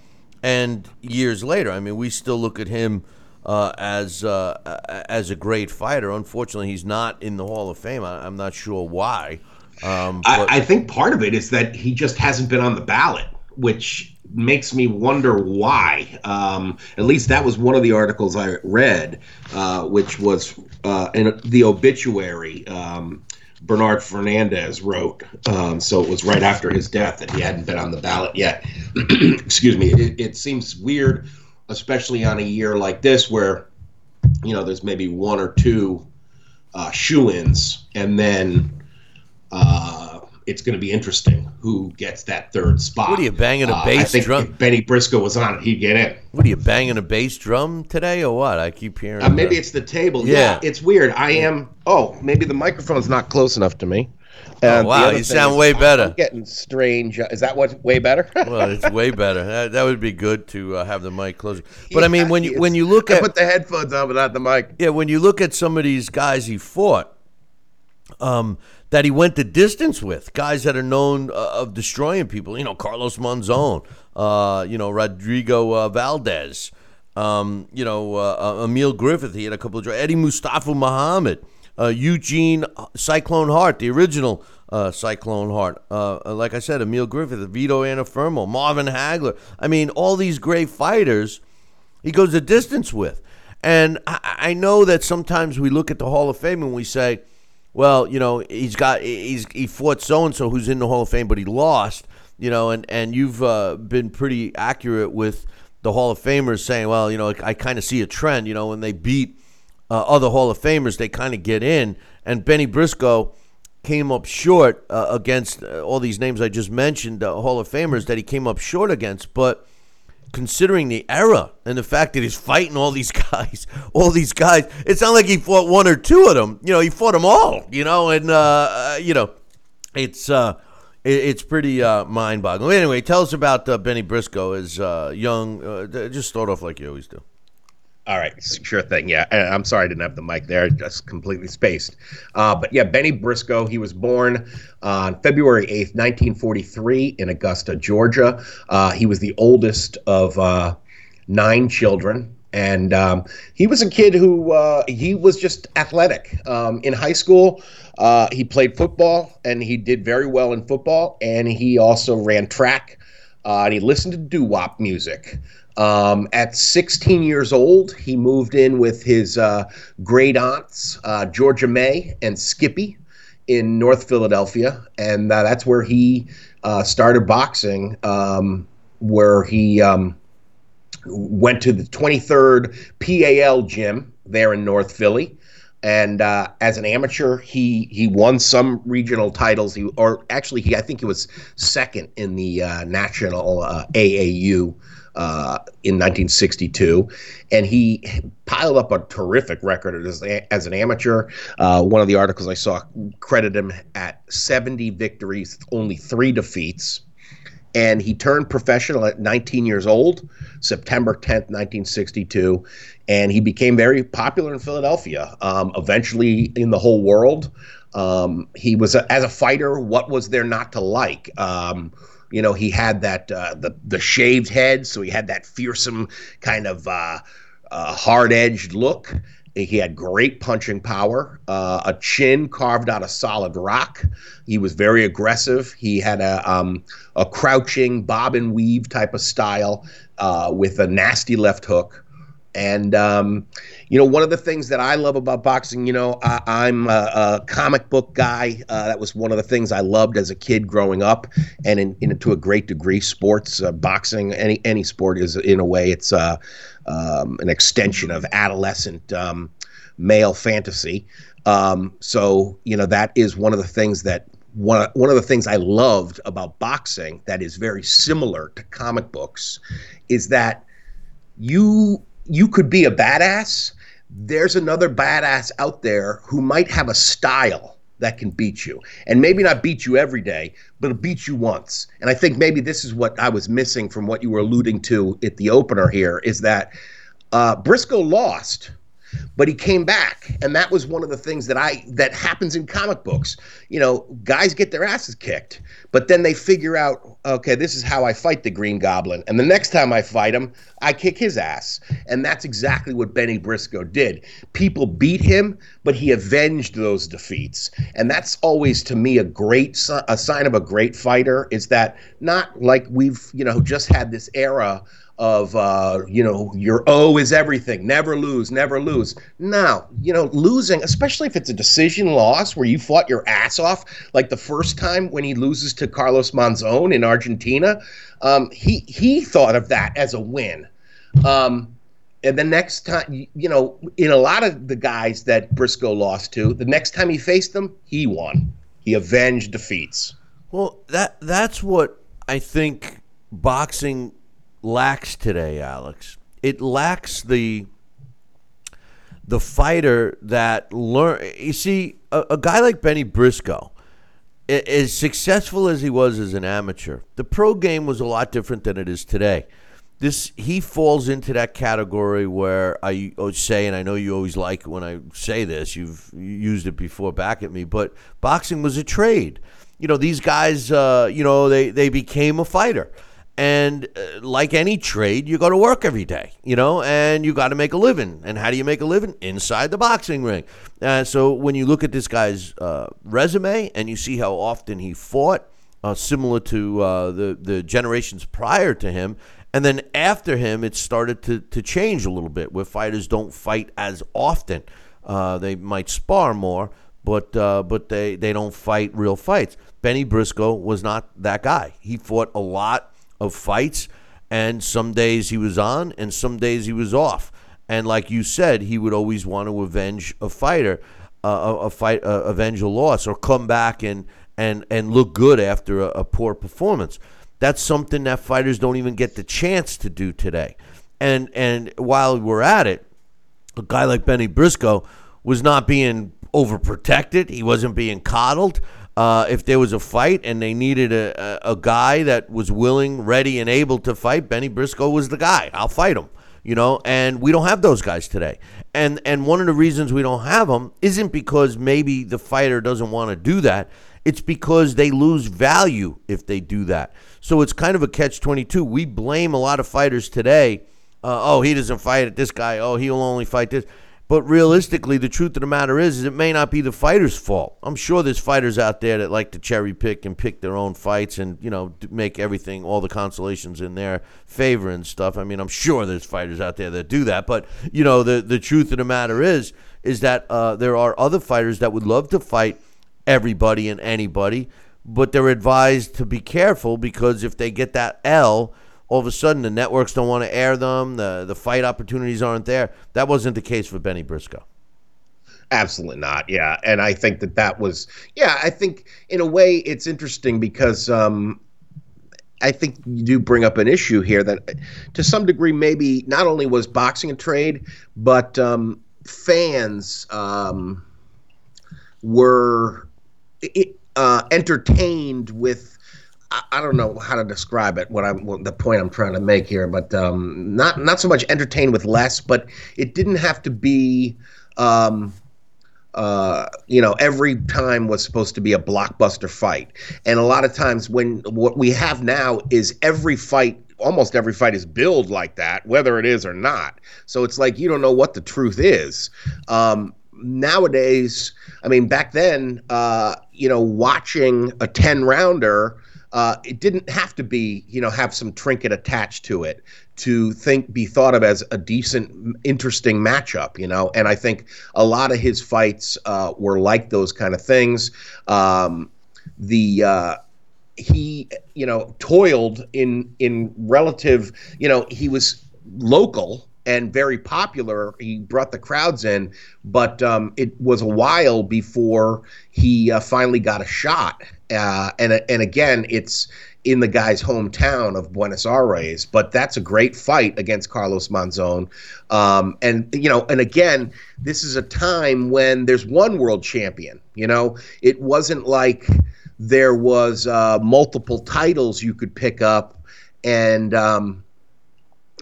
and years later. I mean, we still look at him uh, as uh, as a great fighter. Unfortunately, he's not in the Hall of Fame. I, I'm not sure why. Um, but I, I think part of it is that he just hasn't been on the ballot, which makes me wonder why. Um, at least that was one of the articles I read, uh, which was uh, in the obituary. Um, Bernard Fernandez wrote, um, so it was right after his death that he hadn't been on the ballot yet. Excuse me. It, it seems weird, especially on a year like this where, you know, there's maybe one or two uh, shoe-ins, and then uh, it's going to be interesting who gets that third spot. What are you, banging a Uh, I bass think drum? if Benny Briscoe was on it, he'd get in. what are you banging a bass drum today or what? I keep hearing. Uh, maybe uh, it's the table. Yeah. Yeah. it's weird. I am. Oh, maybe the microphone's not close enough to me. Oh, And the wow, you sound is way I'm better. getting strange. uh, Is that what way better? well, it's way better. That, that would be good to uh, have the mic closer. But I mean, when you when you look I at put the headphones on, but not the mic. yeah, when you look at some of these guys he fought, um, that he went the distance with, guys that are known uh, of destroying people. You know, Carlos Monzon, uh, you know, Rodrigo uh, Valdez, um, you know, uh, uh, Emil Griffith. He had a couple of Eddie Mustafa Muhammad, uh, Eugene Cyclone Hart, the original Cyclone Hart. Like I said, Emil Griffith, Vito Antuofermo, Marvin Hagler. I mean, all these great fighters he goes the distance with. And I, I know that sometimes we look at the Hall of Fame and we say, well, you know, he's got he's he fought so and so who's in the Hall of Fame, but he lost. You know, and and you've uh, been pretty accurate with the Hall of Famers saying, well, you know, I kind of see a trend. You know, when they beat uh, other Hall of Famers, they kind of get in. And Benny Briscoe came up short uh, against uh, all these names I just mentioned, Hall of Famers that he came up short against. But considering the era and the fact that he's fighting all these guys, all these guys, it's not like he fought one or two of them. You know, he fought them all. You know, and uh, uh, you know, it's uh, it, it's pretty uh, mind-boggling. Anyway, tell us about uh, Benny Briscoe as uh, young. Just start off like you always do. All right, sure thing. Yeah, I'm sorry I didn't have the mic there, just completely spaced. Uh, but yeah, Benny Briscoe, he was born on February 8th, 1943, in Augusta, Georgia. Uh, he was the oldest of uh, nine children. And um, he was a kid who uh, he was just athletic. Um, in high school, uh, he played football and he did very well in football. And he also ran track uh, and he listened to doo wop music. Um, at 16 years old, he moved in with his uh, great aunts, uh, Georgia May and Skippy, in North Philadelphia, and uh, that's where he uh, started boxing. Um, where he um, went to the 23rd PAL gym there in North Philly. And uh, as an amateur, he he won some regional titles. He or actually, he I think he was second in the uh, national AAU uh, in 1962, and he piled up a terrific record as, as an amateur. Uh, one of the articles I saw credited him at 70 victories, only three defeats and he turned professional at 19 years old, September 10th, 1962, and he became very popular in Philadelphia. Um, eventually, in the whole world, um, he was a, as a fighter. What was there not to like? Um, you know, he had that uh, the the shaved head, so he had that fearsome kind of uh, uh, hard edged look. He had great punching power, uh, a chin carved out of solid rock. He was very aggressive. He had a um, a crouching bob and weave type of style uh, with a nasty left hook. And um, you know, one of the things that I love about boxing, you know, I, I'm a, a comic book guy. Uh, that was one of the things I loved as a kid growing up, and in, in to a great degree, sports, uh, boxing, any any sport is in a way it's uh, um, an extension of adolescent um, male fantasy. Um, so you know that is one of the things that one one of the things I loved about boxing that is very similar to comic books is that you you could be a badass. There's another badass out there who might have a style that can beat you, and maybe not beat you every day, but it'll beat you once. And I think maybe this is what I was missing from what you were alluding to at the opener here is that uh, Briscoe lost, but he came back, and that was one of the things that I that happens in comic books. You know, guys get their asses kicked, but then they figure out, okay, this is how I fight the Green Goblin, and the next time I fight him, I kick his ass, and that's exactly what Benny Briscoe did. People beat him, but he avenged those defeats, and that's always to me a great a sign of a great fighter. Is that not like we've you know just had this era of uh, you know your O is everything, never lose, never lose. Now you know losing, especially if it's a decision loss where you fought your ass off, like the first time when he loses to Carlos Monzon in Argentina, um, he he thought of that as a win. Um, and the next time, you- know, in a lot of the guys that Briscoe lost to, the next time he faced them, he won. He avenged defeats. Well, that that's what I think boxing lacks today, Alex. It lacks the the fighter that learn. You see, a, a guy like Benny Briscoe, as successful as he was as an amateur, the pro game was a lot different than it is today. This he falls into that category where I always say, and I know you always like when I say this. You've used it before back at me, but boxing was a trade. You know, these guys, uh, you know, they they became a fighter. And uh, like any trade, you go to work every day, you know, and you got to make a living. And how do you make a living? Inside the boxing ring. Uh, so when you look at this guy's uh, resume and you see how often he fought, uh, similar to uh, the the generations prior to him, and then after him, it started to to change a little bit, where fighters don't fight as often. They might spar more, but but they they don't fight real fights. Benny Briscoe was not that guy. He fought a lot of fights, and some days he was on, and some days he was off. And like you said, he would always want to avenge a fighter, uh, a, fight, uh, avenge a loss, or come back and and and look good after a, a poor performance. That's something that fighters don't even get the chance to do today. And and while we're at it, a guy like Benny Briscoe was not being overprotected. He wasn't being coddled. Uh, if there was a fight and they needed a, a, a guy that was willing, ready, and able to fight, Benny Briscoe was the guy. I'll fight him. You know, and we don't have those guys today. And and one of the reasons we don't have them isn't because maybe the fighter doesn't want to do that. It's because they lose value if they do that. So it's kind of a catch 22. We blame a lot of fighters today. Uh, oh, he doesn't fight at this guy. Oh, he'll only fight this. But realistically, the truth of the matter is, is it may not be the fighter's fault. I'm sure there's fighters out there that like to cherry pick and pick their own fights and you know make everything all the consolations in their favor and stuff. I mean, I'm sure there's fighters out there that do that. But you know, the the truth of the matter is, is that uh, there are other fighters that would love to fight everybody and anybody, but they're advised to be careful because if they get that L all of a sudden the networks don't want to air them, the the fight opportunities aren't there. That wasn't the case for Benny Briscoe. Absolutely not. Yeah, and I think that that was. Yeah, I think in a way it's interesting because um, I think you do bring up an issue here that, to some degree, maybe not only was boxing a trade, but um, fans um, were uh, entertained with I, don't know how to describe it. What I'm what the point I'm trying to make here, but um, not not so much entertained with less, but it didn't have to be. Um, uh, you know, every time was supposed to be a blockbuster fight, and a lot of times when what we have now is every fight almost every fight is billed like that, whether it is or not. So it's like you don't know what the truth is. Um, nowadays, I mean, back then, uh, you know, watching a 10 rounder uh, it didn't have to be, you know, have some trinket attached to it to think be thought of as a decent, interesting matchup, you know. And I think a lot of his fights uh, were like those kind of things. Um, the uh, he, you know, toiled in in relative, you know, he was local and very popular. He brought the crowds in, but um, it was a while before he uh, finally got a shot. Uh, and and again, it's in the guy's hometown of Buenos Aires, but that's a great fight against Carlos Monzon. Um, and you know, and again, this is a time when there's one world champion. You know, it wasn't like there was uh, multiple titles you could pick up, and um,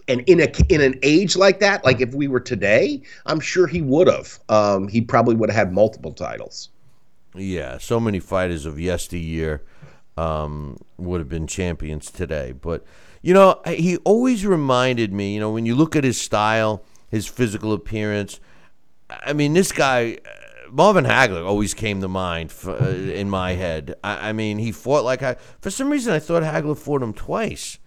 and in a in an age like that, like if we were today, I'm sure he would have. Um, he probably would have had multiple titles. Yeah, so many fighters of yesteryear um, would have been champions today. But, you know, he always reminded me, you know, when you look at his style, his physical appearance, I mean, this guy, uh, Marvin Hagler, always came to mind for, uh, in my head. I, I, mean, he fought like I, for some reason, I thought Hagler fought him twice.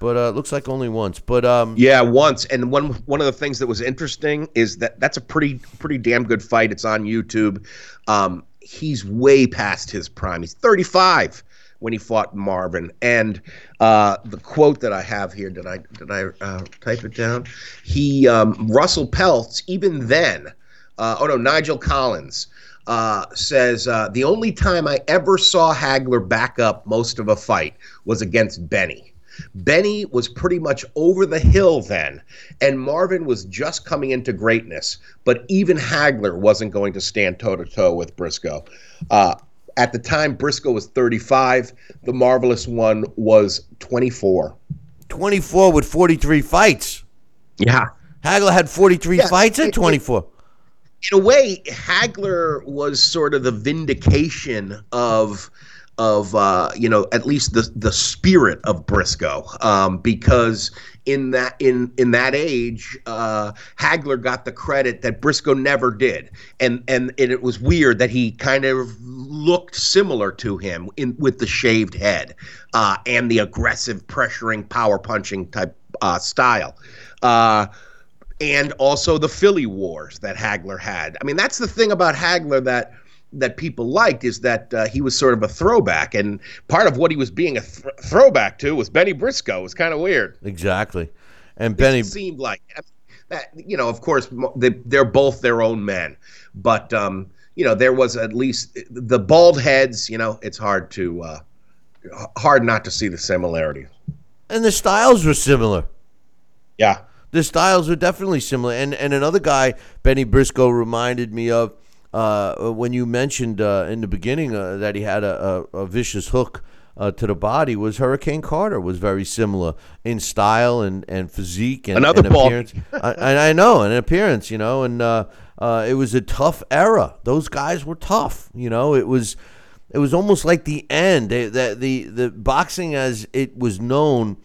But uh, looks like only once. But um, yeah, once. And one one of the things that was interesting is that that's a pretty pretty damn good fight. It's on YouTube. Um, he's way past his prime. He's 35 when he fought Marvin. And uh, the quote that I have here, did I did I uh, type it down? He um, Russell Peltz, even then, uh, oh no, Nigel Collins. Uh, says uh, the only time I ever saw Hagler back up most of a fight was against Benny. Benny was pretty much over the hill then, and Marvin was just coming into greatness. But even Hagler wasn't going to stand toe to toe with Briscoe. Uh, at the time, Briscoe was 35. The marvelous one was 24. 24 with 43 fights. Yeah. Hagler had 43 yeah, fights at 24. in a way, Hagler was sort of the vindication of of uh, you know at least the the spirit of Briscoe. Um, because in that in in that age uh, Hagler got the credit that Briscoe never did. And, and and it was weird that he kind of looked similar to him in with the shaved head uh, and the aggressive pressuring power punching type uh, style. Uh, and also the Philly Wars that Hagler had. I mean, that's the thing about Hagler that that people liked is that uh, he was sort of a throwback, and part of what he was being a th- throwback to was Benny Briscoe. It was kind of weird. Exactly, and Benny seemed like that you know, of course, they, they're both their own men, but um, you know, there was at least the bald heads. You know, it's hard to uh, hard not to see the similarity. And the styles were similar. Yeah. The styles were definitely similar. And and another guy, Benny Briscoe, reminded me of uh, when you mentioned uh, in the beginning uh, that he had a, a, a vicious hook uh, to the body was Hurricane Carter was very similar in style and, and physique and, Another and bald- appearance. I, and I know, and appearance, you know, and uh, uh, it was a tough era. Those guys were tough, you know. It was it was almost like the end. They, the, the the boxing as it was known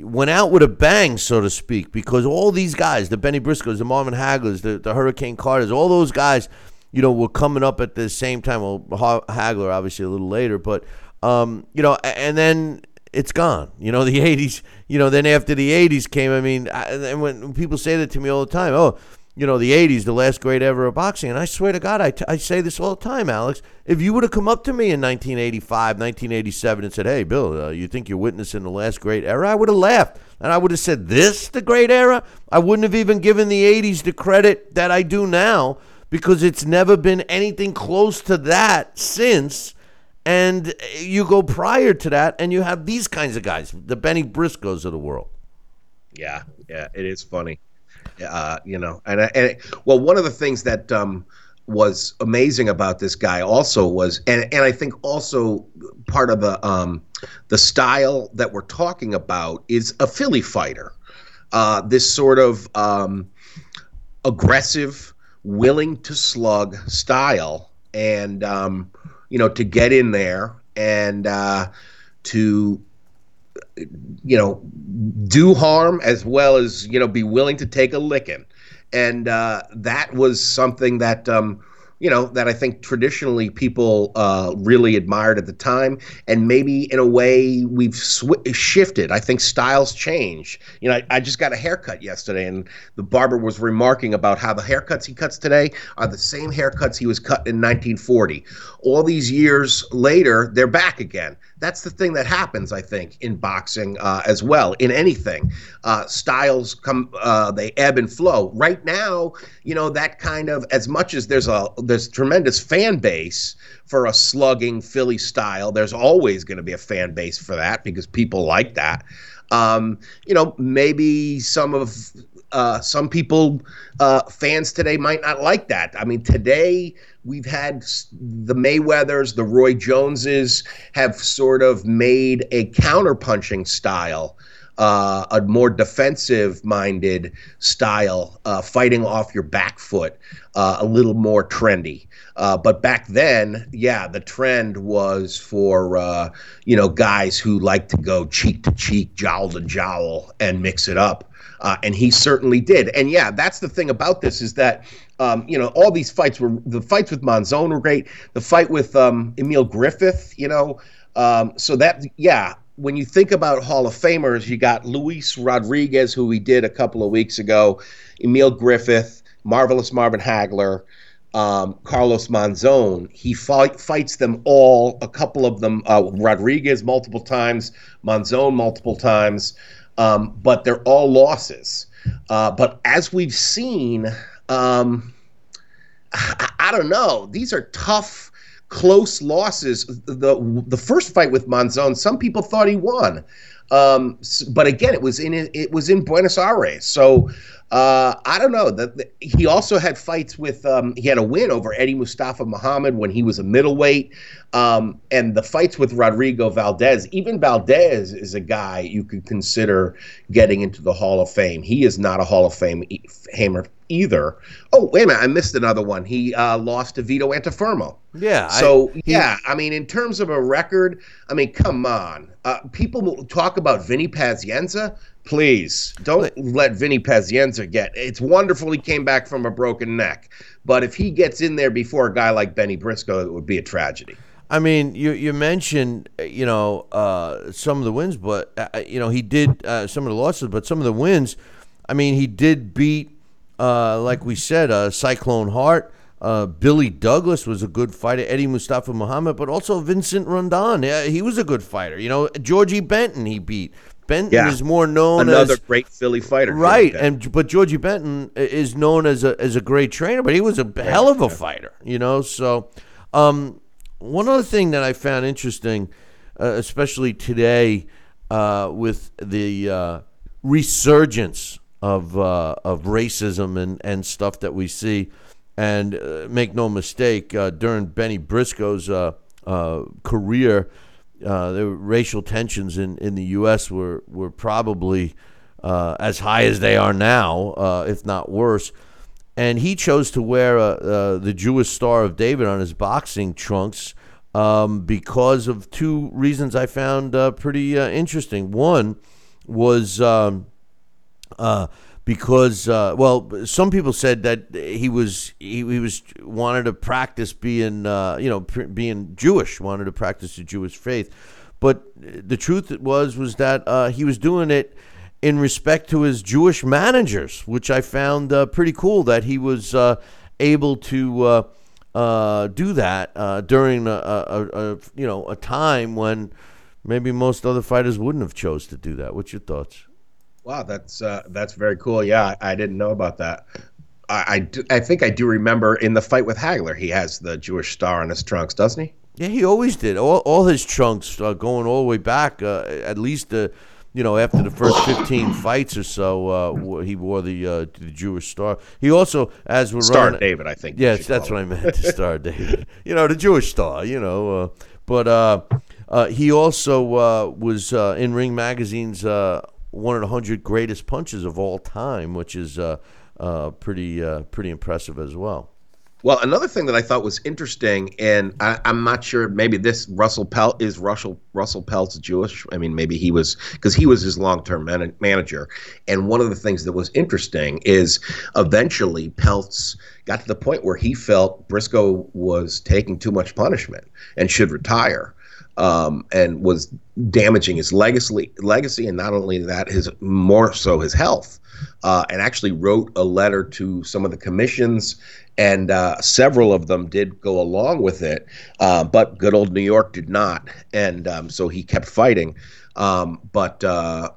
went out with a bang, so to speak, because all these guys, the Benny Briscoes, the Marvin Haglers, the, the Hurricane Carters, all those guys, you know, were coming up at the same time. Well, Ha- Hagler obviously a little later, but um, you know, and then it's gone. You know, the '80s. You know, then after the '80s came, I mean, I, and when people say that to me all the time, oh. You know, the 80s, the last great ever of boxing. And I swear to God, I, t- I say this all the time, Alex. If you would have come up to me in 1985, 1987 and said, hey, Bill, uh, you think you're witnessing the last great era? I would have laughed. And I would have said, this, the great era? I wouldn't have even given the 80s the credit that I do now because it's never been anything close to that since. And you go prior to that, and you have these kinds of guys, the Benny Briscoes of the world. Yeah, yeah, it is funny. Uh, you know, and and well, one of the things that um, was amazing about this guy also was, and and I think also part of the um, the style that we're talking about is a Philly fighter. Uh, this sort of um, aggressive, willing to slug style, and um, you know, to get in there and uh, to you know, do harm as well as you know be willing to take a licking, and uh, that was something that um, you know that I think traditionally people uh, really admired at the time, and maybe in a way we've sw- shifted. I think styles change. You know, I, I just got a haircut yesterday, and the barber was remarking about how the haircuts he cuts today are the same haircuts he was cut in 1940. All these years later, they're back again that's the thing that happens, I think, in boxing uh, as well. In anything, uh, styles come, uh, they ebb and flow. Right now, you know that kind of as much as there's a there's tremendous fan base for a slugging Philly style. There's always going to be a fan base for that because people like that. Um, you know, maybe some of uh, some people, uh, fans today might not like that. I mean, today we've had the Mayweathers, the Roy Joneses have sort of made a counterpunching style, uh, a more defensive minded style, uh, fighting off your back foot, uh, a little more trendy. Uh, but back then, yeah, the trend was for uh, you know guys who like to go cheek to cheek, jowl to jowl, and mix it up. Uh, and he certainly did. And yeah, that's the thing about this is that um, you know all these fights were the fights with Monzon were great. The fight with um, Emil Griffith, you know, um, so that yeah. When you think about Hall of Famers, you got Luis Rodriguez, who we did a couple of weeks ago, Emil Griffith, Marvelous Marvin Hagler, um, Carlos Monzon. He fight, fights them all, a couple of them, uh, Rodriguez multiple times, Monzon multiple times, um, but they're all losses. Uh, but as we've seen, um, I, I don't know. These are tough, close losses. The the first fight with Monzon, some people thought he won, um, but again, it was in it was in Buenos Aires. So uh, I don't know. That that- he also had fights with. Um, he had a win over Eddie Mustafa Muhammad when he was a middleweight, um, and the fights with Rodrigo Valdez. Even Valdez is a guy you could consider getting into the Hall of Fame. He is not a Hall of Fame e- Famer either. Oh wait a minute, I missed another one. He uh, lost to Vito Antuofermo. Yeah. I- So he- yeah, I mean, in terms of a record, I mean, come on. Uh, people talk about Vinny Pazienza. Please don't let Vinny Pazienza get. It's wonderful he came back from a broken neck, but if he gets in there before a guy like Benny Briscoe, it would be a tragedy. I mean, you you mentioned uh, you know uh, some of the wins, but uh, you know he did uh, some of the losses, but some of the wins. I mean, he did beat, uh, like we said, uh, Cyclone Hart. Uh, Billy Douglas was a good fighter. Eddie Mustafa Muhammad, but also Vincent Rondon. Yeah, he was a good fighter. You know, Georgie Benton he beat. Benton Yeah. is more known as Another as great Philly fighter. Right, and but Georgie Benton is known as a as a great trainer, but he was a hell of a fighter, you know. So, um, one other thing that I found interesting, uh, especially today, uh, with the uh, resurgence of uh, of racism and and stuff that we see, and uh, make no mistake, uh, during Benny Briscoe's uh, uh, career, uh, the racial tensions in, in the U.S. were were probably uh, as high as they are now, uh, if not worse. And he chose to wear uh, uh, the Jewish Star of David on his boxing trunks um, because of two reasons I found uh, pretty interesting. One was um, because uh, well, some people said that he was he, he was wanted to practice being uh, you know pr- being Jewish, wanted to practice the Jewish faith, but the truth was was that uh, he was doing it in respect to his Jewish managers, which I found uh, pretty cool that he was uh, able to. Uh, do that during a, a, a you know a time when maybe most other fighters wouldn't have chose to do that. What's your thoughts? Wow, that's uh, that's very cool. Yeah, I, I didn't know about that. I I, do, I think I do remember in the fight with Hagler, he has the Jewish star on his trunks, doesn't he? Yeah, he always did. All, all his trunks uh, going all the way back, uh, at least, uh, you know, after the first 15 fights or so, uh, he wore the uh, the Jewish star. He also, as we're Star running, David, I think. Yes, that's what I meant. Star David. You know, the Jewish star. You know, uh, but uh, uh, he also uh, was uh, in Ring Magazine's uh, one of the hundred greatest punches of all time, which is uh, uh, pretty uh, pretty impressive as well. Well, another thing that I thought was interesting, and I, I'm not sure, maybe this Russell Pelt is Russell Russell Peltz Jewish. I mean, maybe he was because he was his long-term man- manager. And one of the things that was interesting is eventually Peltz got to the point where he felt Briscoe was taking too much punishment and should retire. Um, and was damaging his legacy, legacy, and not only that, his more so his health. Uh, and actually wrote a letter to some of the commissions, and uh, several of them did go along with it, uh, but good old New York did not, and um, so he kept fighting. Um, but uh,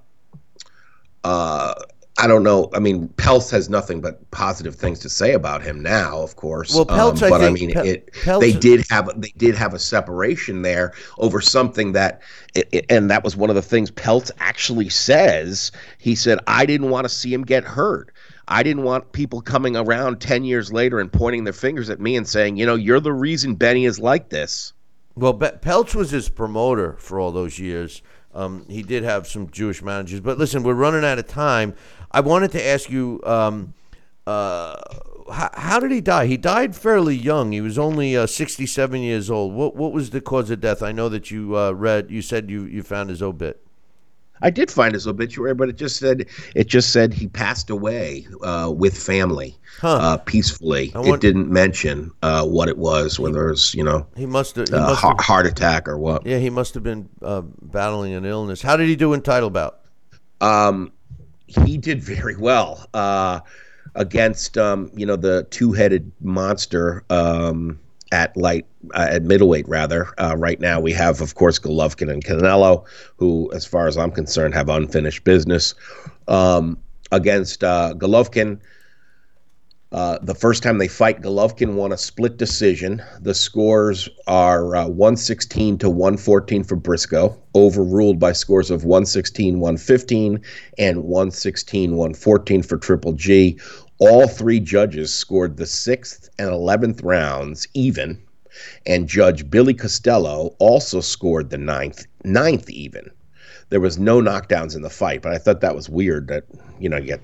uh, I don't know. I mean, Peltz has nothing but positive things to say about him now, of course. Well, Peltz, I um, but I, think- mean, Pel- it, Peltz- they did have they did have a separation there over something that, it, it- and that was one of the things Peltz actually says. He said, "I didn't want to see him get hurt." I didn't want people coming around 10 years later and pointing their fingers at me and saying, you know, you're the reason Benny is like this. Well, Peltz was his promoter for all those years. Um, he did have some Jewish managers, but listen, we're running out of time. I wanted to ask you, um, uh, how, how did he die? He died fairly young. He was only uh, 67 years old. What what was the cause of death? I know that you uh, read. You said you, you found his obit. I did find his obituary, but it just said it just said he passed away uh, with family uh, peacefully. Want- it didn't mention uh, what it was, whether it was you know He must have. He a heart, heart attack or what. yeah, he must have been uh, battling an illness. How did he do in title bout? Um, he did very well uh, against um, you know the two-headed monster um, at light uh, at middleweight rather. Uh, right now we have of course Golovkin and Canelo, who, as far as I'm concerned, have unfinished business. Um, against uh, Golovkin, uh, the first time they fight, Golovkin won a split decision. The scores are uh, 116 to 114 for Briscoe, overruled by scores of 116 115 and 116 114 for Triple G. All three judges scored the sixth and 11th rounds even, and Judge Billy Costello also scored the ninth, ninth even. There was no knockdowns in the fight, but I thought that was weird that, you know, you get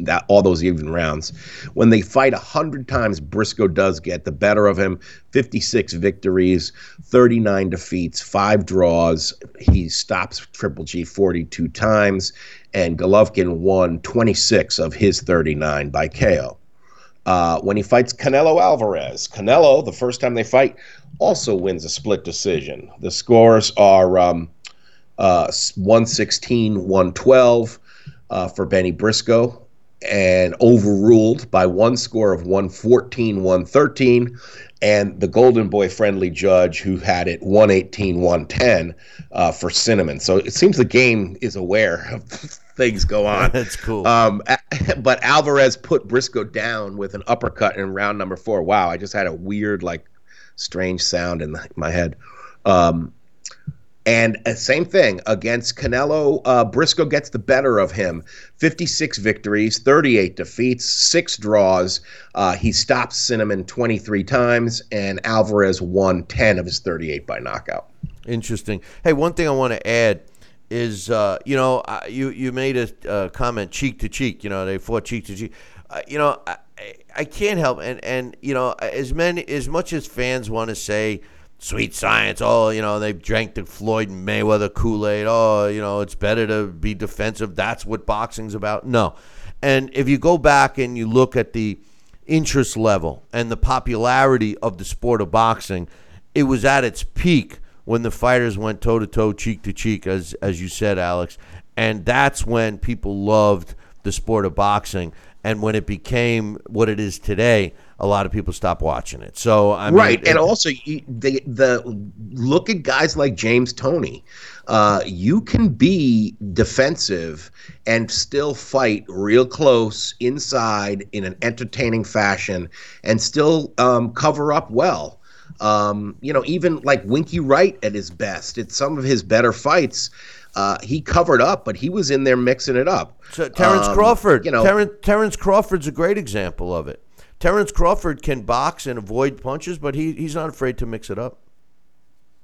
that all those even rounds. When they fight a hundred times, Briscoe does get the better of him. Fifty-six victories, thirty-nine defeats, five draws. He stops Triple G forty-two times, and Golovkin won twenty-six of his thirty-nine by KO. Uh, when he fights Canelo Alvarez, Canelo, the first time they fight, also wins a split decision. The scores are um, uh, 116 112 uh, for Benny Briscoe, and overruled by one score of 114 113 and the golden boy friendly judge who had it 118 110 uh, for cinnamon. So it seems the game is aware of things go on. That's cool. um, but alvarez put briscoe down with an uppercut in round number four. Wow i just had a weird like strange sound in my head. Um, and uh, same thing against Canelo. Uh, Briscoe gets the better of him. 56 victories, 38 defeats, six draws. Uh, he stops Cinnamon 23 times, and Alvarez won 10 of his 38 by knockout. Interesting. Hey, one thing I want to add is, uh, you know, you you made a uh, comment cheek to cheek. You know, they fought cheek to cheek. Uh, you know, I, I- I can't help and and you know, as many as much as fans want to say. Sweet science. Oh, you know, they drank the Floyd Mayweather Kool Aid. Oh, you know, it's better to be defensive. That's what boxing's about. No. And if you go back and you look at the interest level and the popularity of the sport of boxing, it was at its peak when the fighters went toe to toe, cheek to cheek, as as you said, Alex. And that's when people loved the sport of boxing. And when it became what it is today, a lot of people stop watching it. So I mean, right, it- and also the the look at guys like James Toney. Uh, you can be defensive and still fight real close inside in an entertaining fashion, and still um, cover up well. Um, you know, even like Winky Wright at his best, at some of his better fights, uh, he covered up, but he was in there mixing it up. So Terrence Um, Crawford. you know, Terrence, Terrence Crawford's a great example of it. Terrence Crawford can box and avoid punches, but he, he's not afraid to mix it up.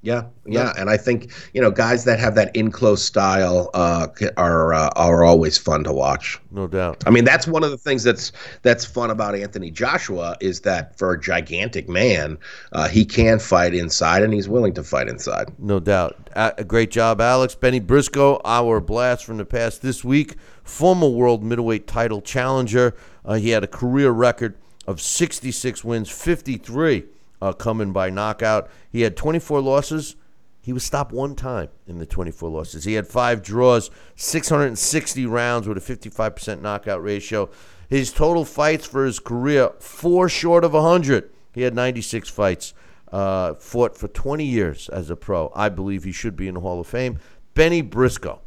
Yeah, yeah, and I think you know guys that have that in close style uh, are uh, are always fun to watch. No doubt. I mean, that's one of the things that's that's fun about Anthony Joshua is that for a gigantic man, uh, he can fight inside and he's willing to fight inside. No doubt. A great job, Alex. Benny Briscoe, our blast from the past this week, former world middleweight title challenger. Uh, he had a career record of 66 wins, 53 uh, coming by knockout. He had 24 losses. He was stopped one time in the 24 losses. He had five draws, 660 rounds with a 55% knockout ratio. His total fights for his career, four short of 100. He had 96 fights uh, fought for 20 years as a pro. I believe he should be in the Hall of Fame. Benny Briscoe,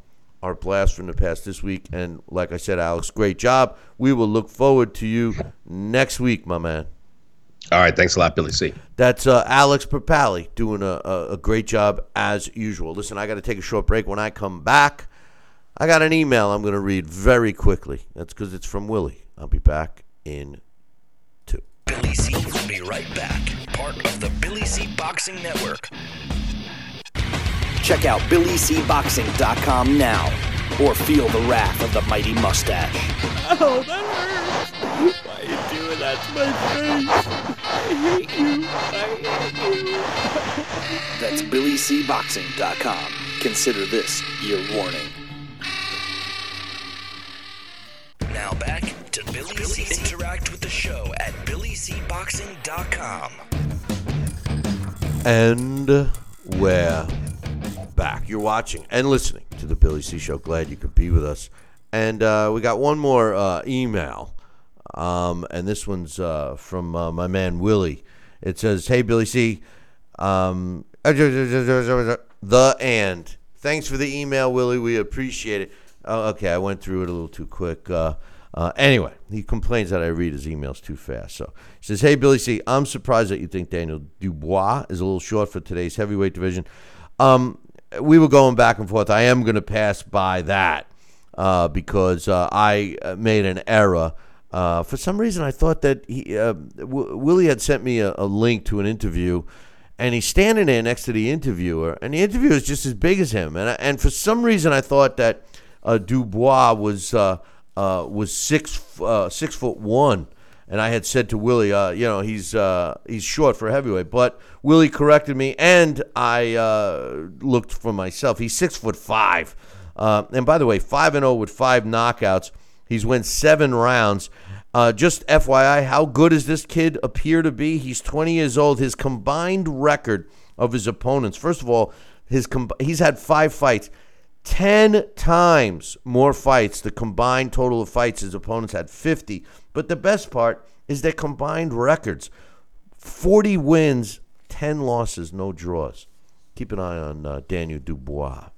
our blast from the past this week. And like I said, Alex, great job. We will look forward to you next week, my man. All right, thanks a lot, Billy C. That's uh, Alex Papali doing a, a, a great job as usual. Listen, I got to take a short break. When I come back, I got an email I'm going to read very quickly. That's because it's from Willie. I'll be back in two. Billy C will be right back. Part of the Billy C Boxing Network. Check out BillyCBoxing.com now or feel the wrath of the mighty mustache. Oh, that hurts. Why are you doing that to my face? I hate you. I hate you. That's BillyCBoxing.com. Consider this your warning. Now back to Billy, C. Interact with the show at BillyCBoxing.com. And we're back. You're watching and listening to the Billy C Show. Glad you could be with us. And uh, we got one more uh, email, um, and this one's uh, from uh, my man Willie. It says, "Hey Billy C, um, the and thanks for the email, Willie. We appreciate it. Oh, okay, I went through it a little too quick. Uh, uh, anyway, he complains that I read his emails too fast. So he says, "Hey Billy C, I'm surprised that you think Daniel Dubois is a little short for today's heavyweight division. Um, we were going back and forth. I am going to pass by that uh, because uh, I uh, made an error." Uh, for some reason, I thought that he, uh, w- Willie had sent me a, a link to an interview, and he's standing there next to the interviewer, and the interviewer is just as big as him. And and for some reason, I thought that uh, Dubois was was six six foot one, and I had said to Willie, uh, you know, he's uh, he's short for heavyweight. But Willie corrected me, and I uh, looked for myself. He's six foot five, uh, and by the way, five and zero with five knockouts. He's won seven rounds. Uh, just FYI, how good does this kid appear to be? He's 20 years old. His combined record of his opponents. First of all, his com- he's had five fights. 10 times more fights. The combined total of fights his opponents had 50. But the best part is their combined records 40 wins, 10 losses, no draws. Keep an eye on uh, Daniel Dubois.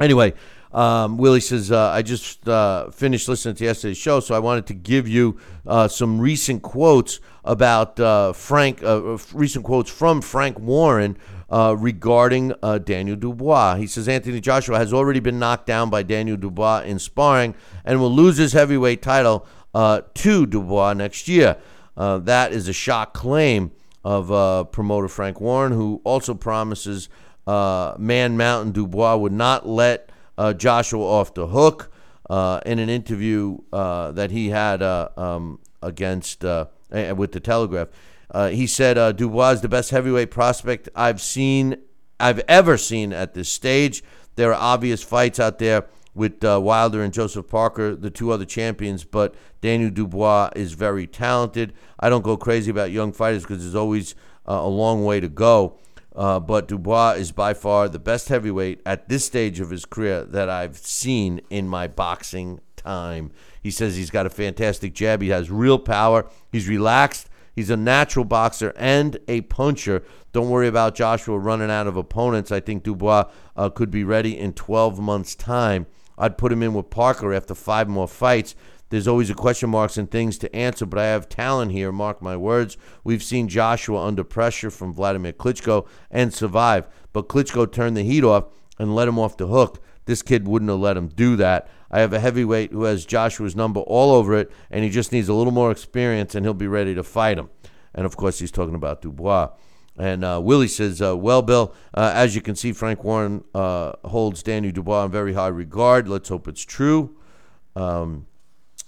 Anyway, um, Willie says, uh, I just uh, finished listening to yesterday's show, so I wanted to give you uh, some recent quotes about uh, Frank, uh, recent quotes from Frank Warren uh, regarding Daniel Dubois. He says, Anthony Joshua has already been knocked down by Daniel Dubois in sparring and will lose his heavyweight title to Dubois next year. that is a shock claim of promoter Frank Warren, who also promises Man Mountain Dubois would not let uh, Joshua off the hook uh, in an interview uh, that he had uh, um, against uh, with the Telegraph. Uh, he said Dubois is the best heavyweight prospect I've seen, I've ever seen at this stage. There are obvious fights out there with Wilder and Joseph Parker, the two other champions, but Daniel Dubois is very talented. I don't go crazy about young fighters because there's always a long way to go. Uh, but Dubois is by far the best heavyweight at this stage of his career that I've seen in my boxing time. He says he's got a fantastic jab. He has real power. He's relaxed. He's a natural boxer and a puncher. Don't worry about Joshua running out of opponents. I think Dubois uh, could be ready in 12 months' time. I'd put him in with Parker after five more fights. There's always a question marks and things to answer, but I have talent here, mark my words. We've seen Joshua under pressure from Vladimir Klitschko and survive, but Klitschko turned the heat off and let him off the hook. This kid wouldn't have let him do that. I have a heavyweight who has Joshua's number all over it, and he just needs a little more experience, and he'll be ready to fight him. And of course, he's talking about Dubois. And uh, Willie says, uh, Well, Bill, uh, as you can see, Frank Warren uh, holds Daniel Dubois in very high regard. Let's hope it's true. Um,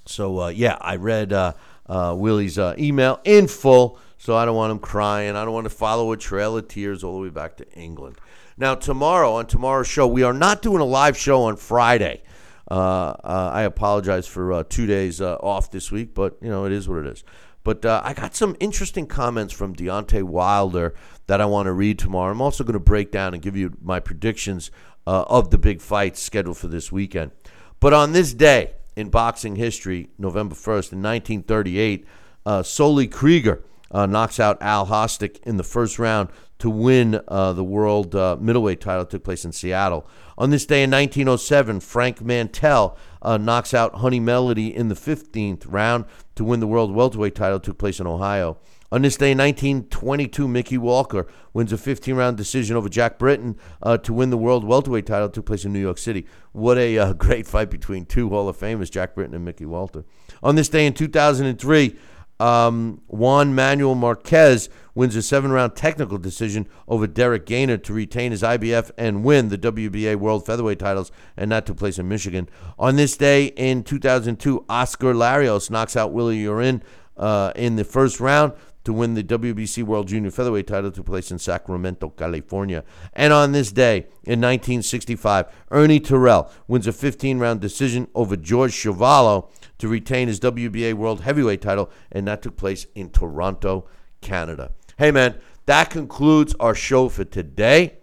so uh, yeah, I read uh, Willie's email in full, so I don't want him crying. I don't want to follow a trail of tears all the way back to England. Now tomorrow on tomorrow's show, we are not doing a live show on Friday. I apologize for two days off this week, but you know it is what it is. But I got some interesting comments from Deontay Wilder that I want to read tomorrow. I'm also going to break down and give you my predictions of the big fights scheduled for this weekend. But on this day, in boxing history, November 1st, in 1938, uh, Solly Krieger uh, knocks out Al Hostak in the first round to win uh, the world uh, middleweight title. It took place in Seattle. On this day in 1907, Frank Mantell uh, knocks out Honey Mellody in the 15th round to win the world welterweight title. Took place in Ohio. On this day in 1922, Mickey Walker wins a 15 round decision over Jack Britton uh, to win the world welterweight title. Took place in New York City. What a uh, great fight between two Hall of Famers, Jack Britton and Mickey Walker. On this day in 2003, um, Juan Manuel Marquez wins a seven round technical decision over Derrick Gainer to retain his IBF and win the WBA World Featherweight titles, and that took place in Michigan. On this day in 2002, Oscar Larios knocks out Willie Jorrin uh, in the first round to win the WBC World Junior Featherweight title to place in Sacramento, California. And on this day, in 1965, Ernie Terrell wins a 15 round decision over George Chuvalo to retain his WBA World Heavyweight title, and that took place in Toronto, Canada. Hey, man, that concludes our show for today.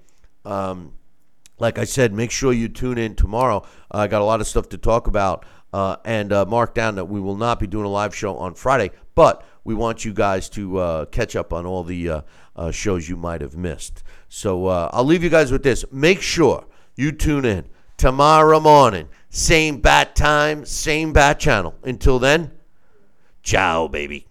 Um, like I said, make sure you tune in tomorrow. I uh, got a lot of stuff to talk about. Uh, and uh, mark down that we will not be doing a live show on Friday, but we want you guys to uh, catch up on all the uh, uh, shows you might have missed. So I'll leave you guys with this. Make sure you tune in tomorrow morning, same bat time, same bat channel. Until then, ciao, baby.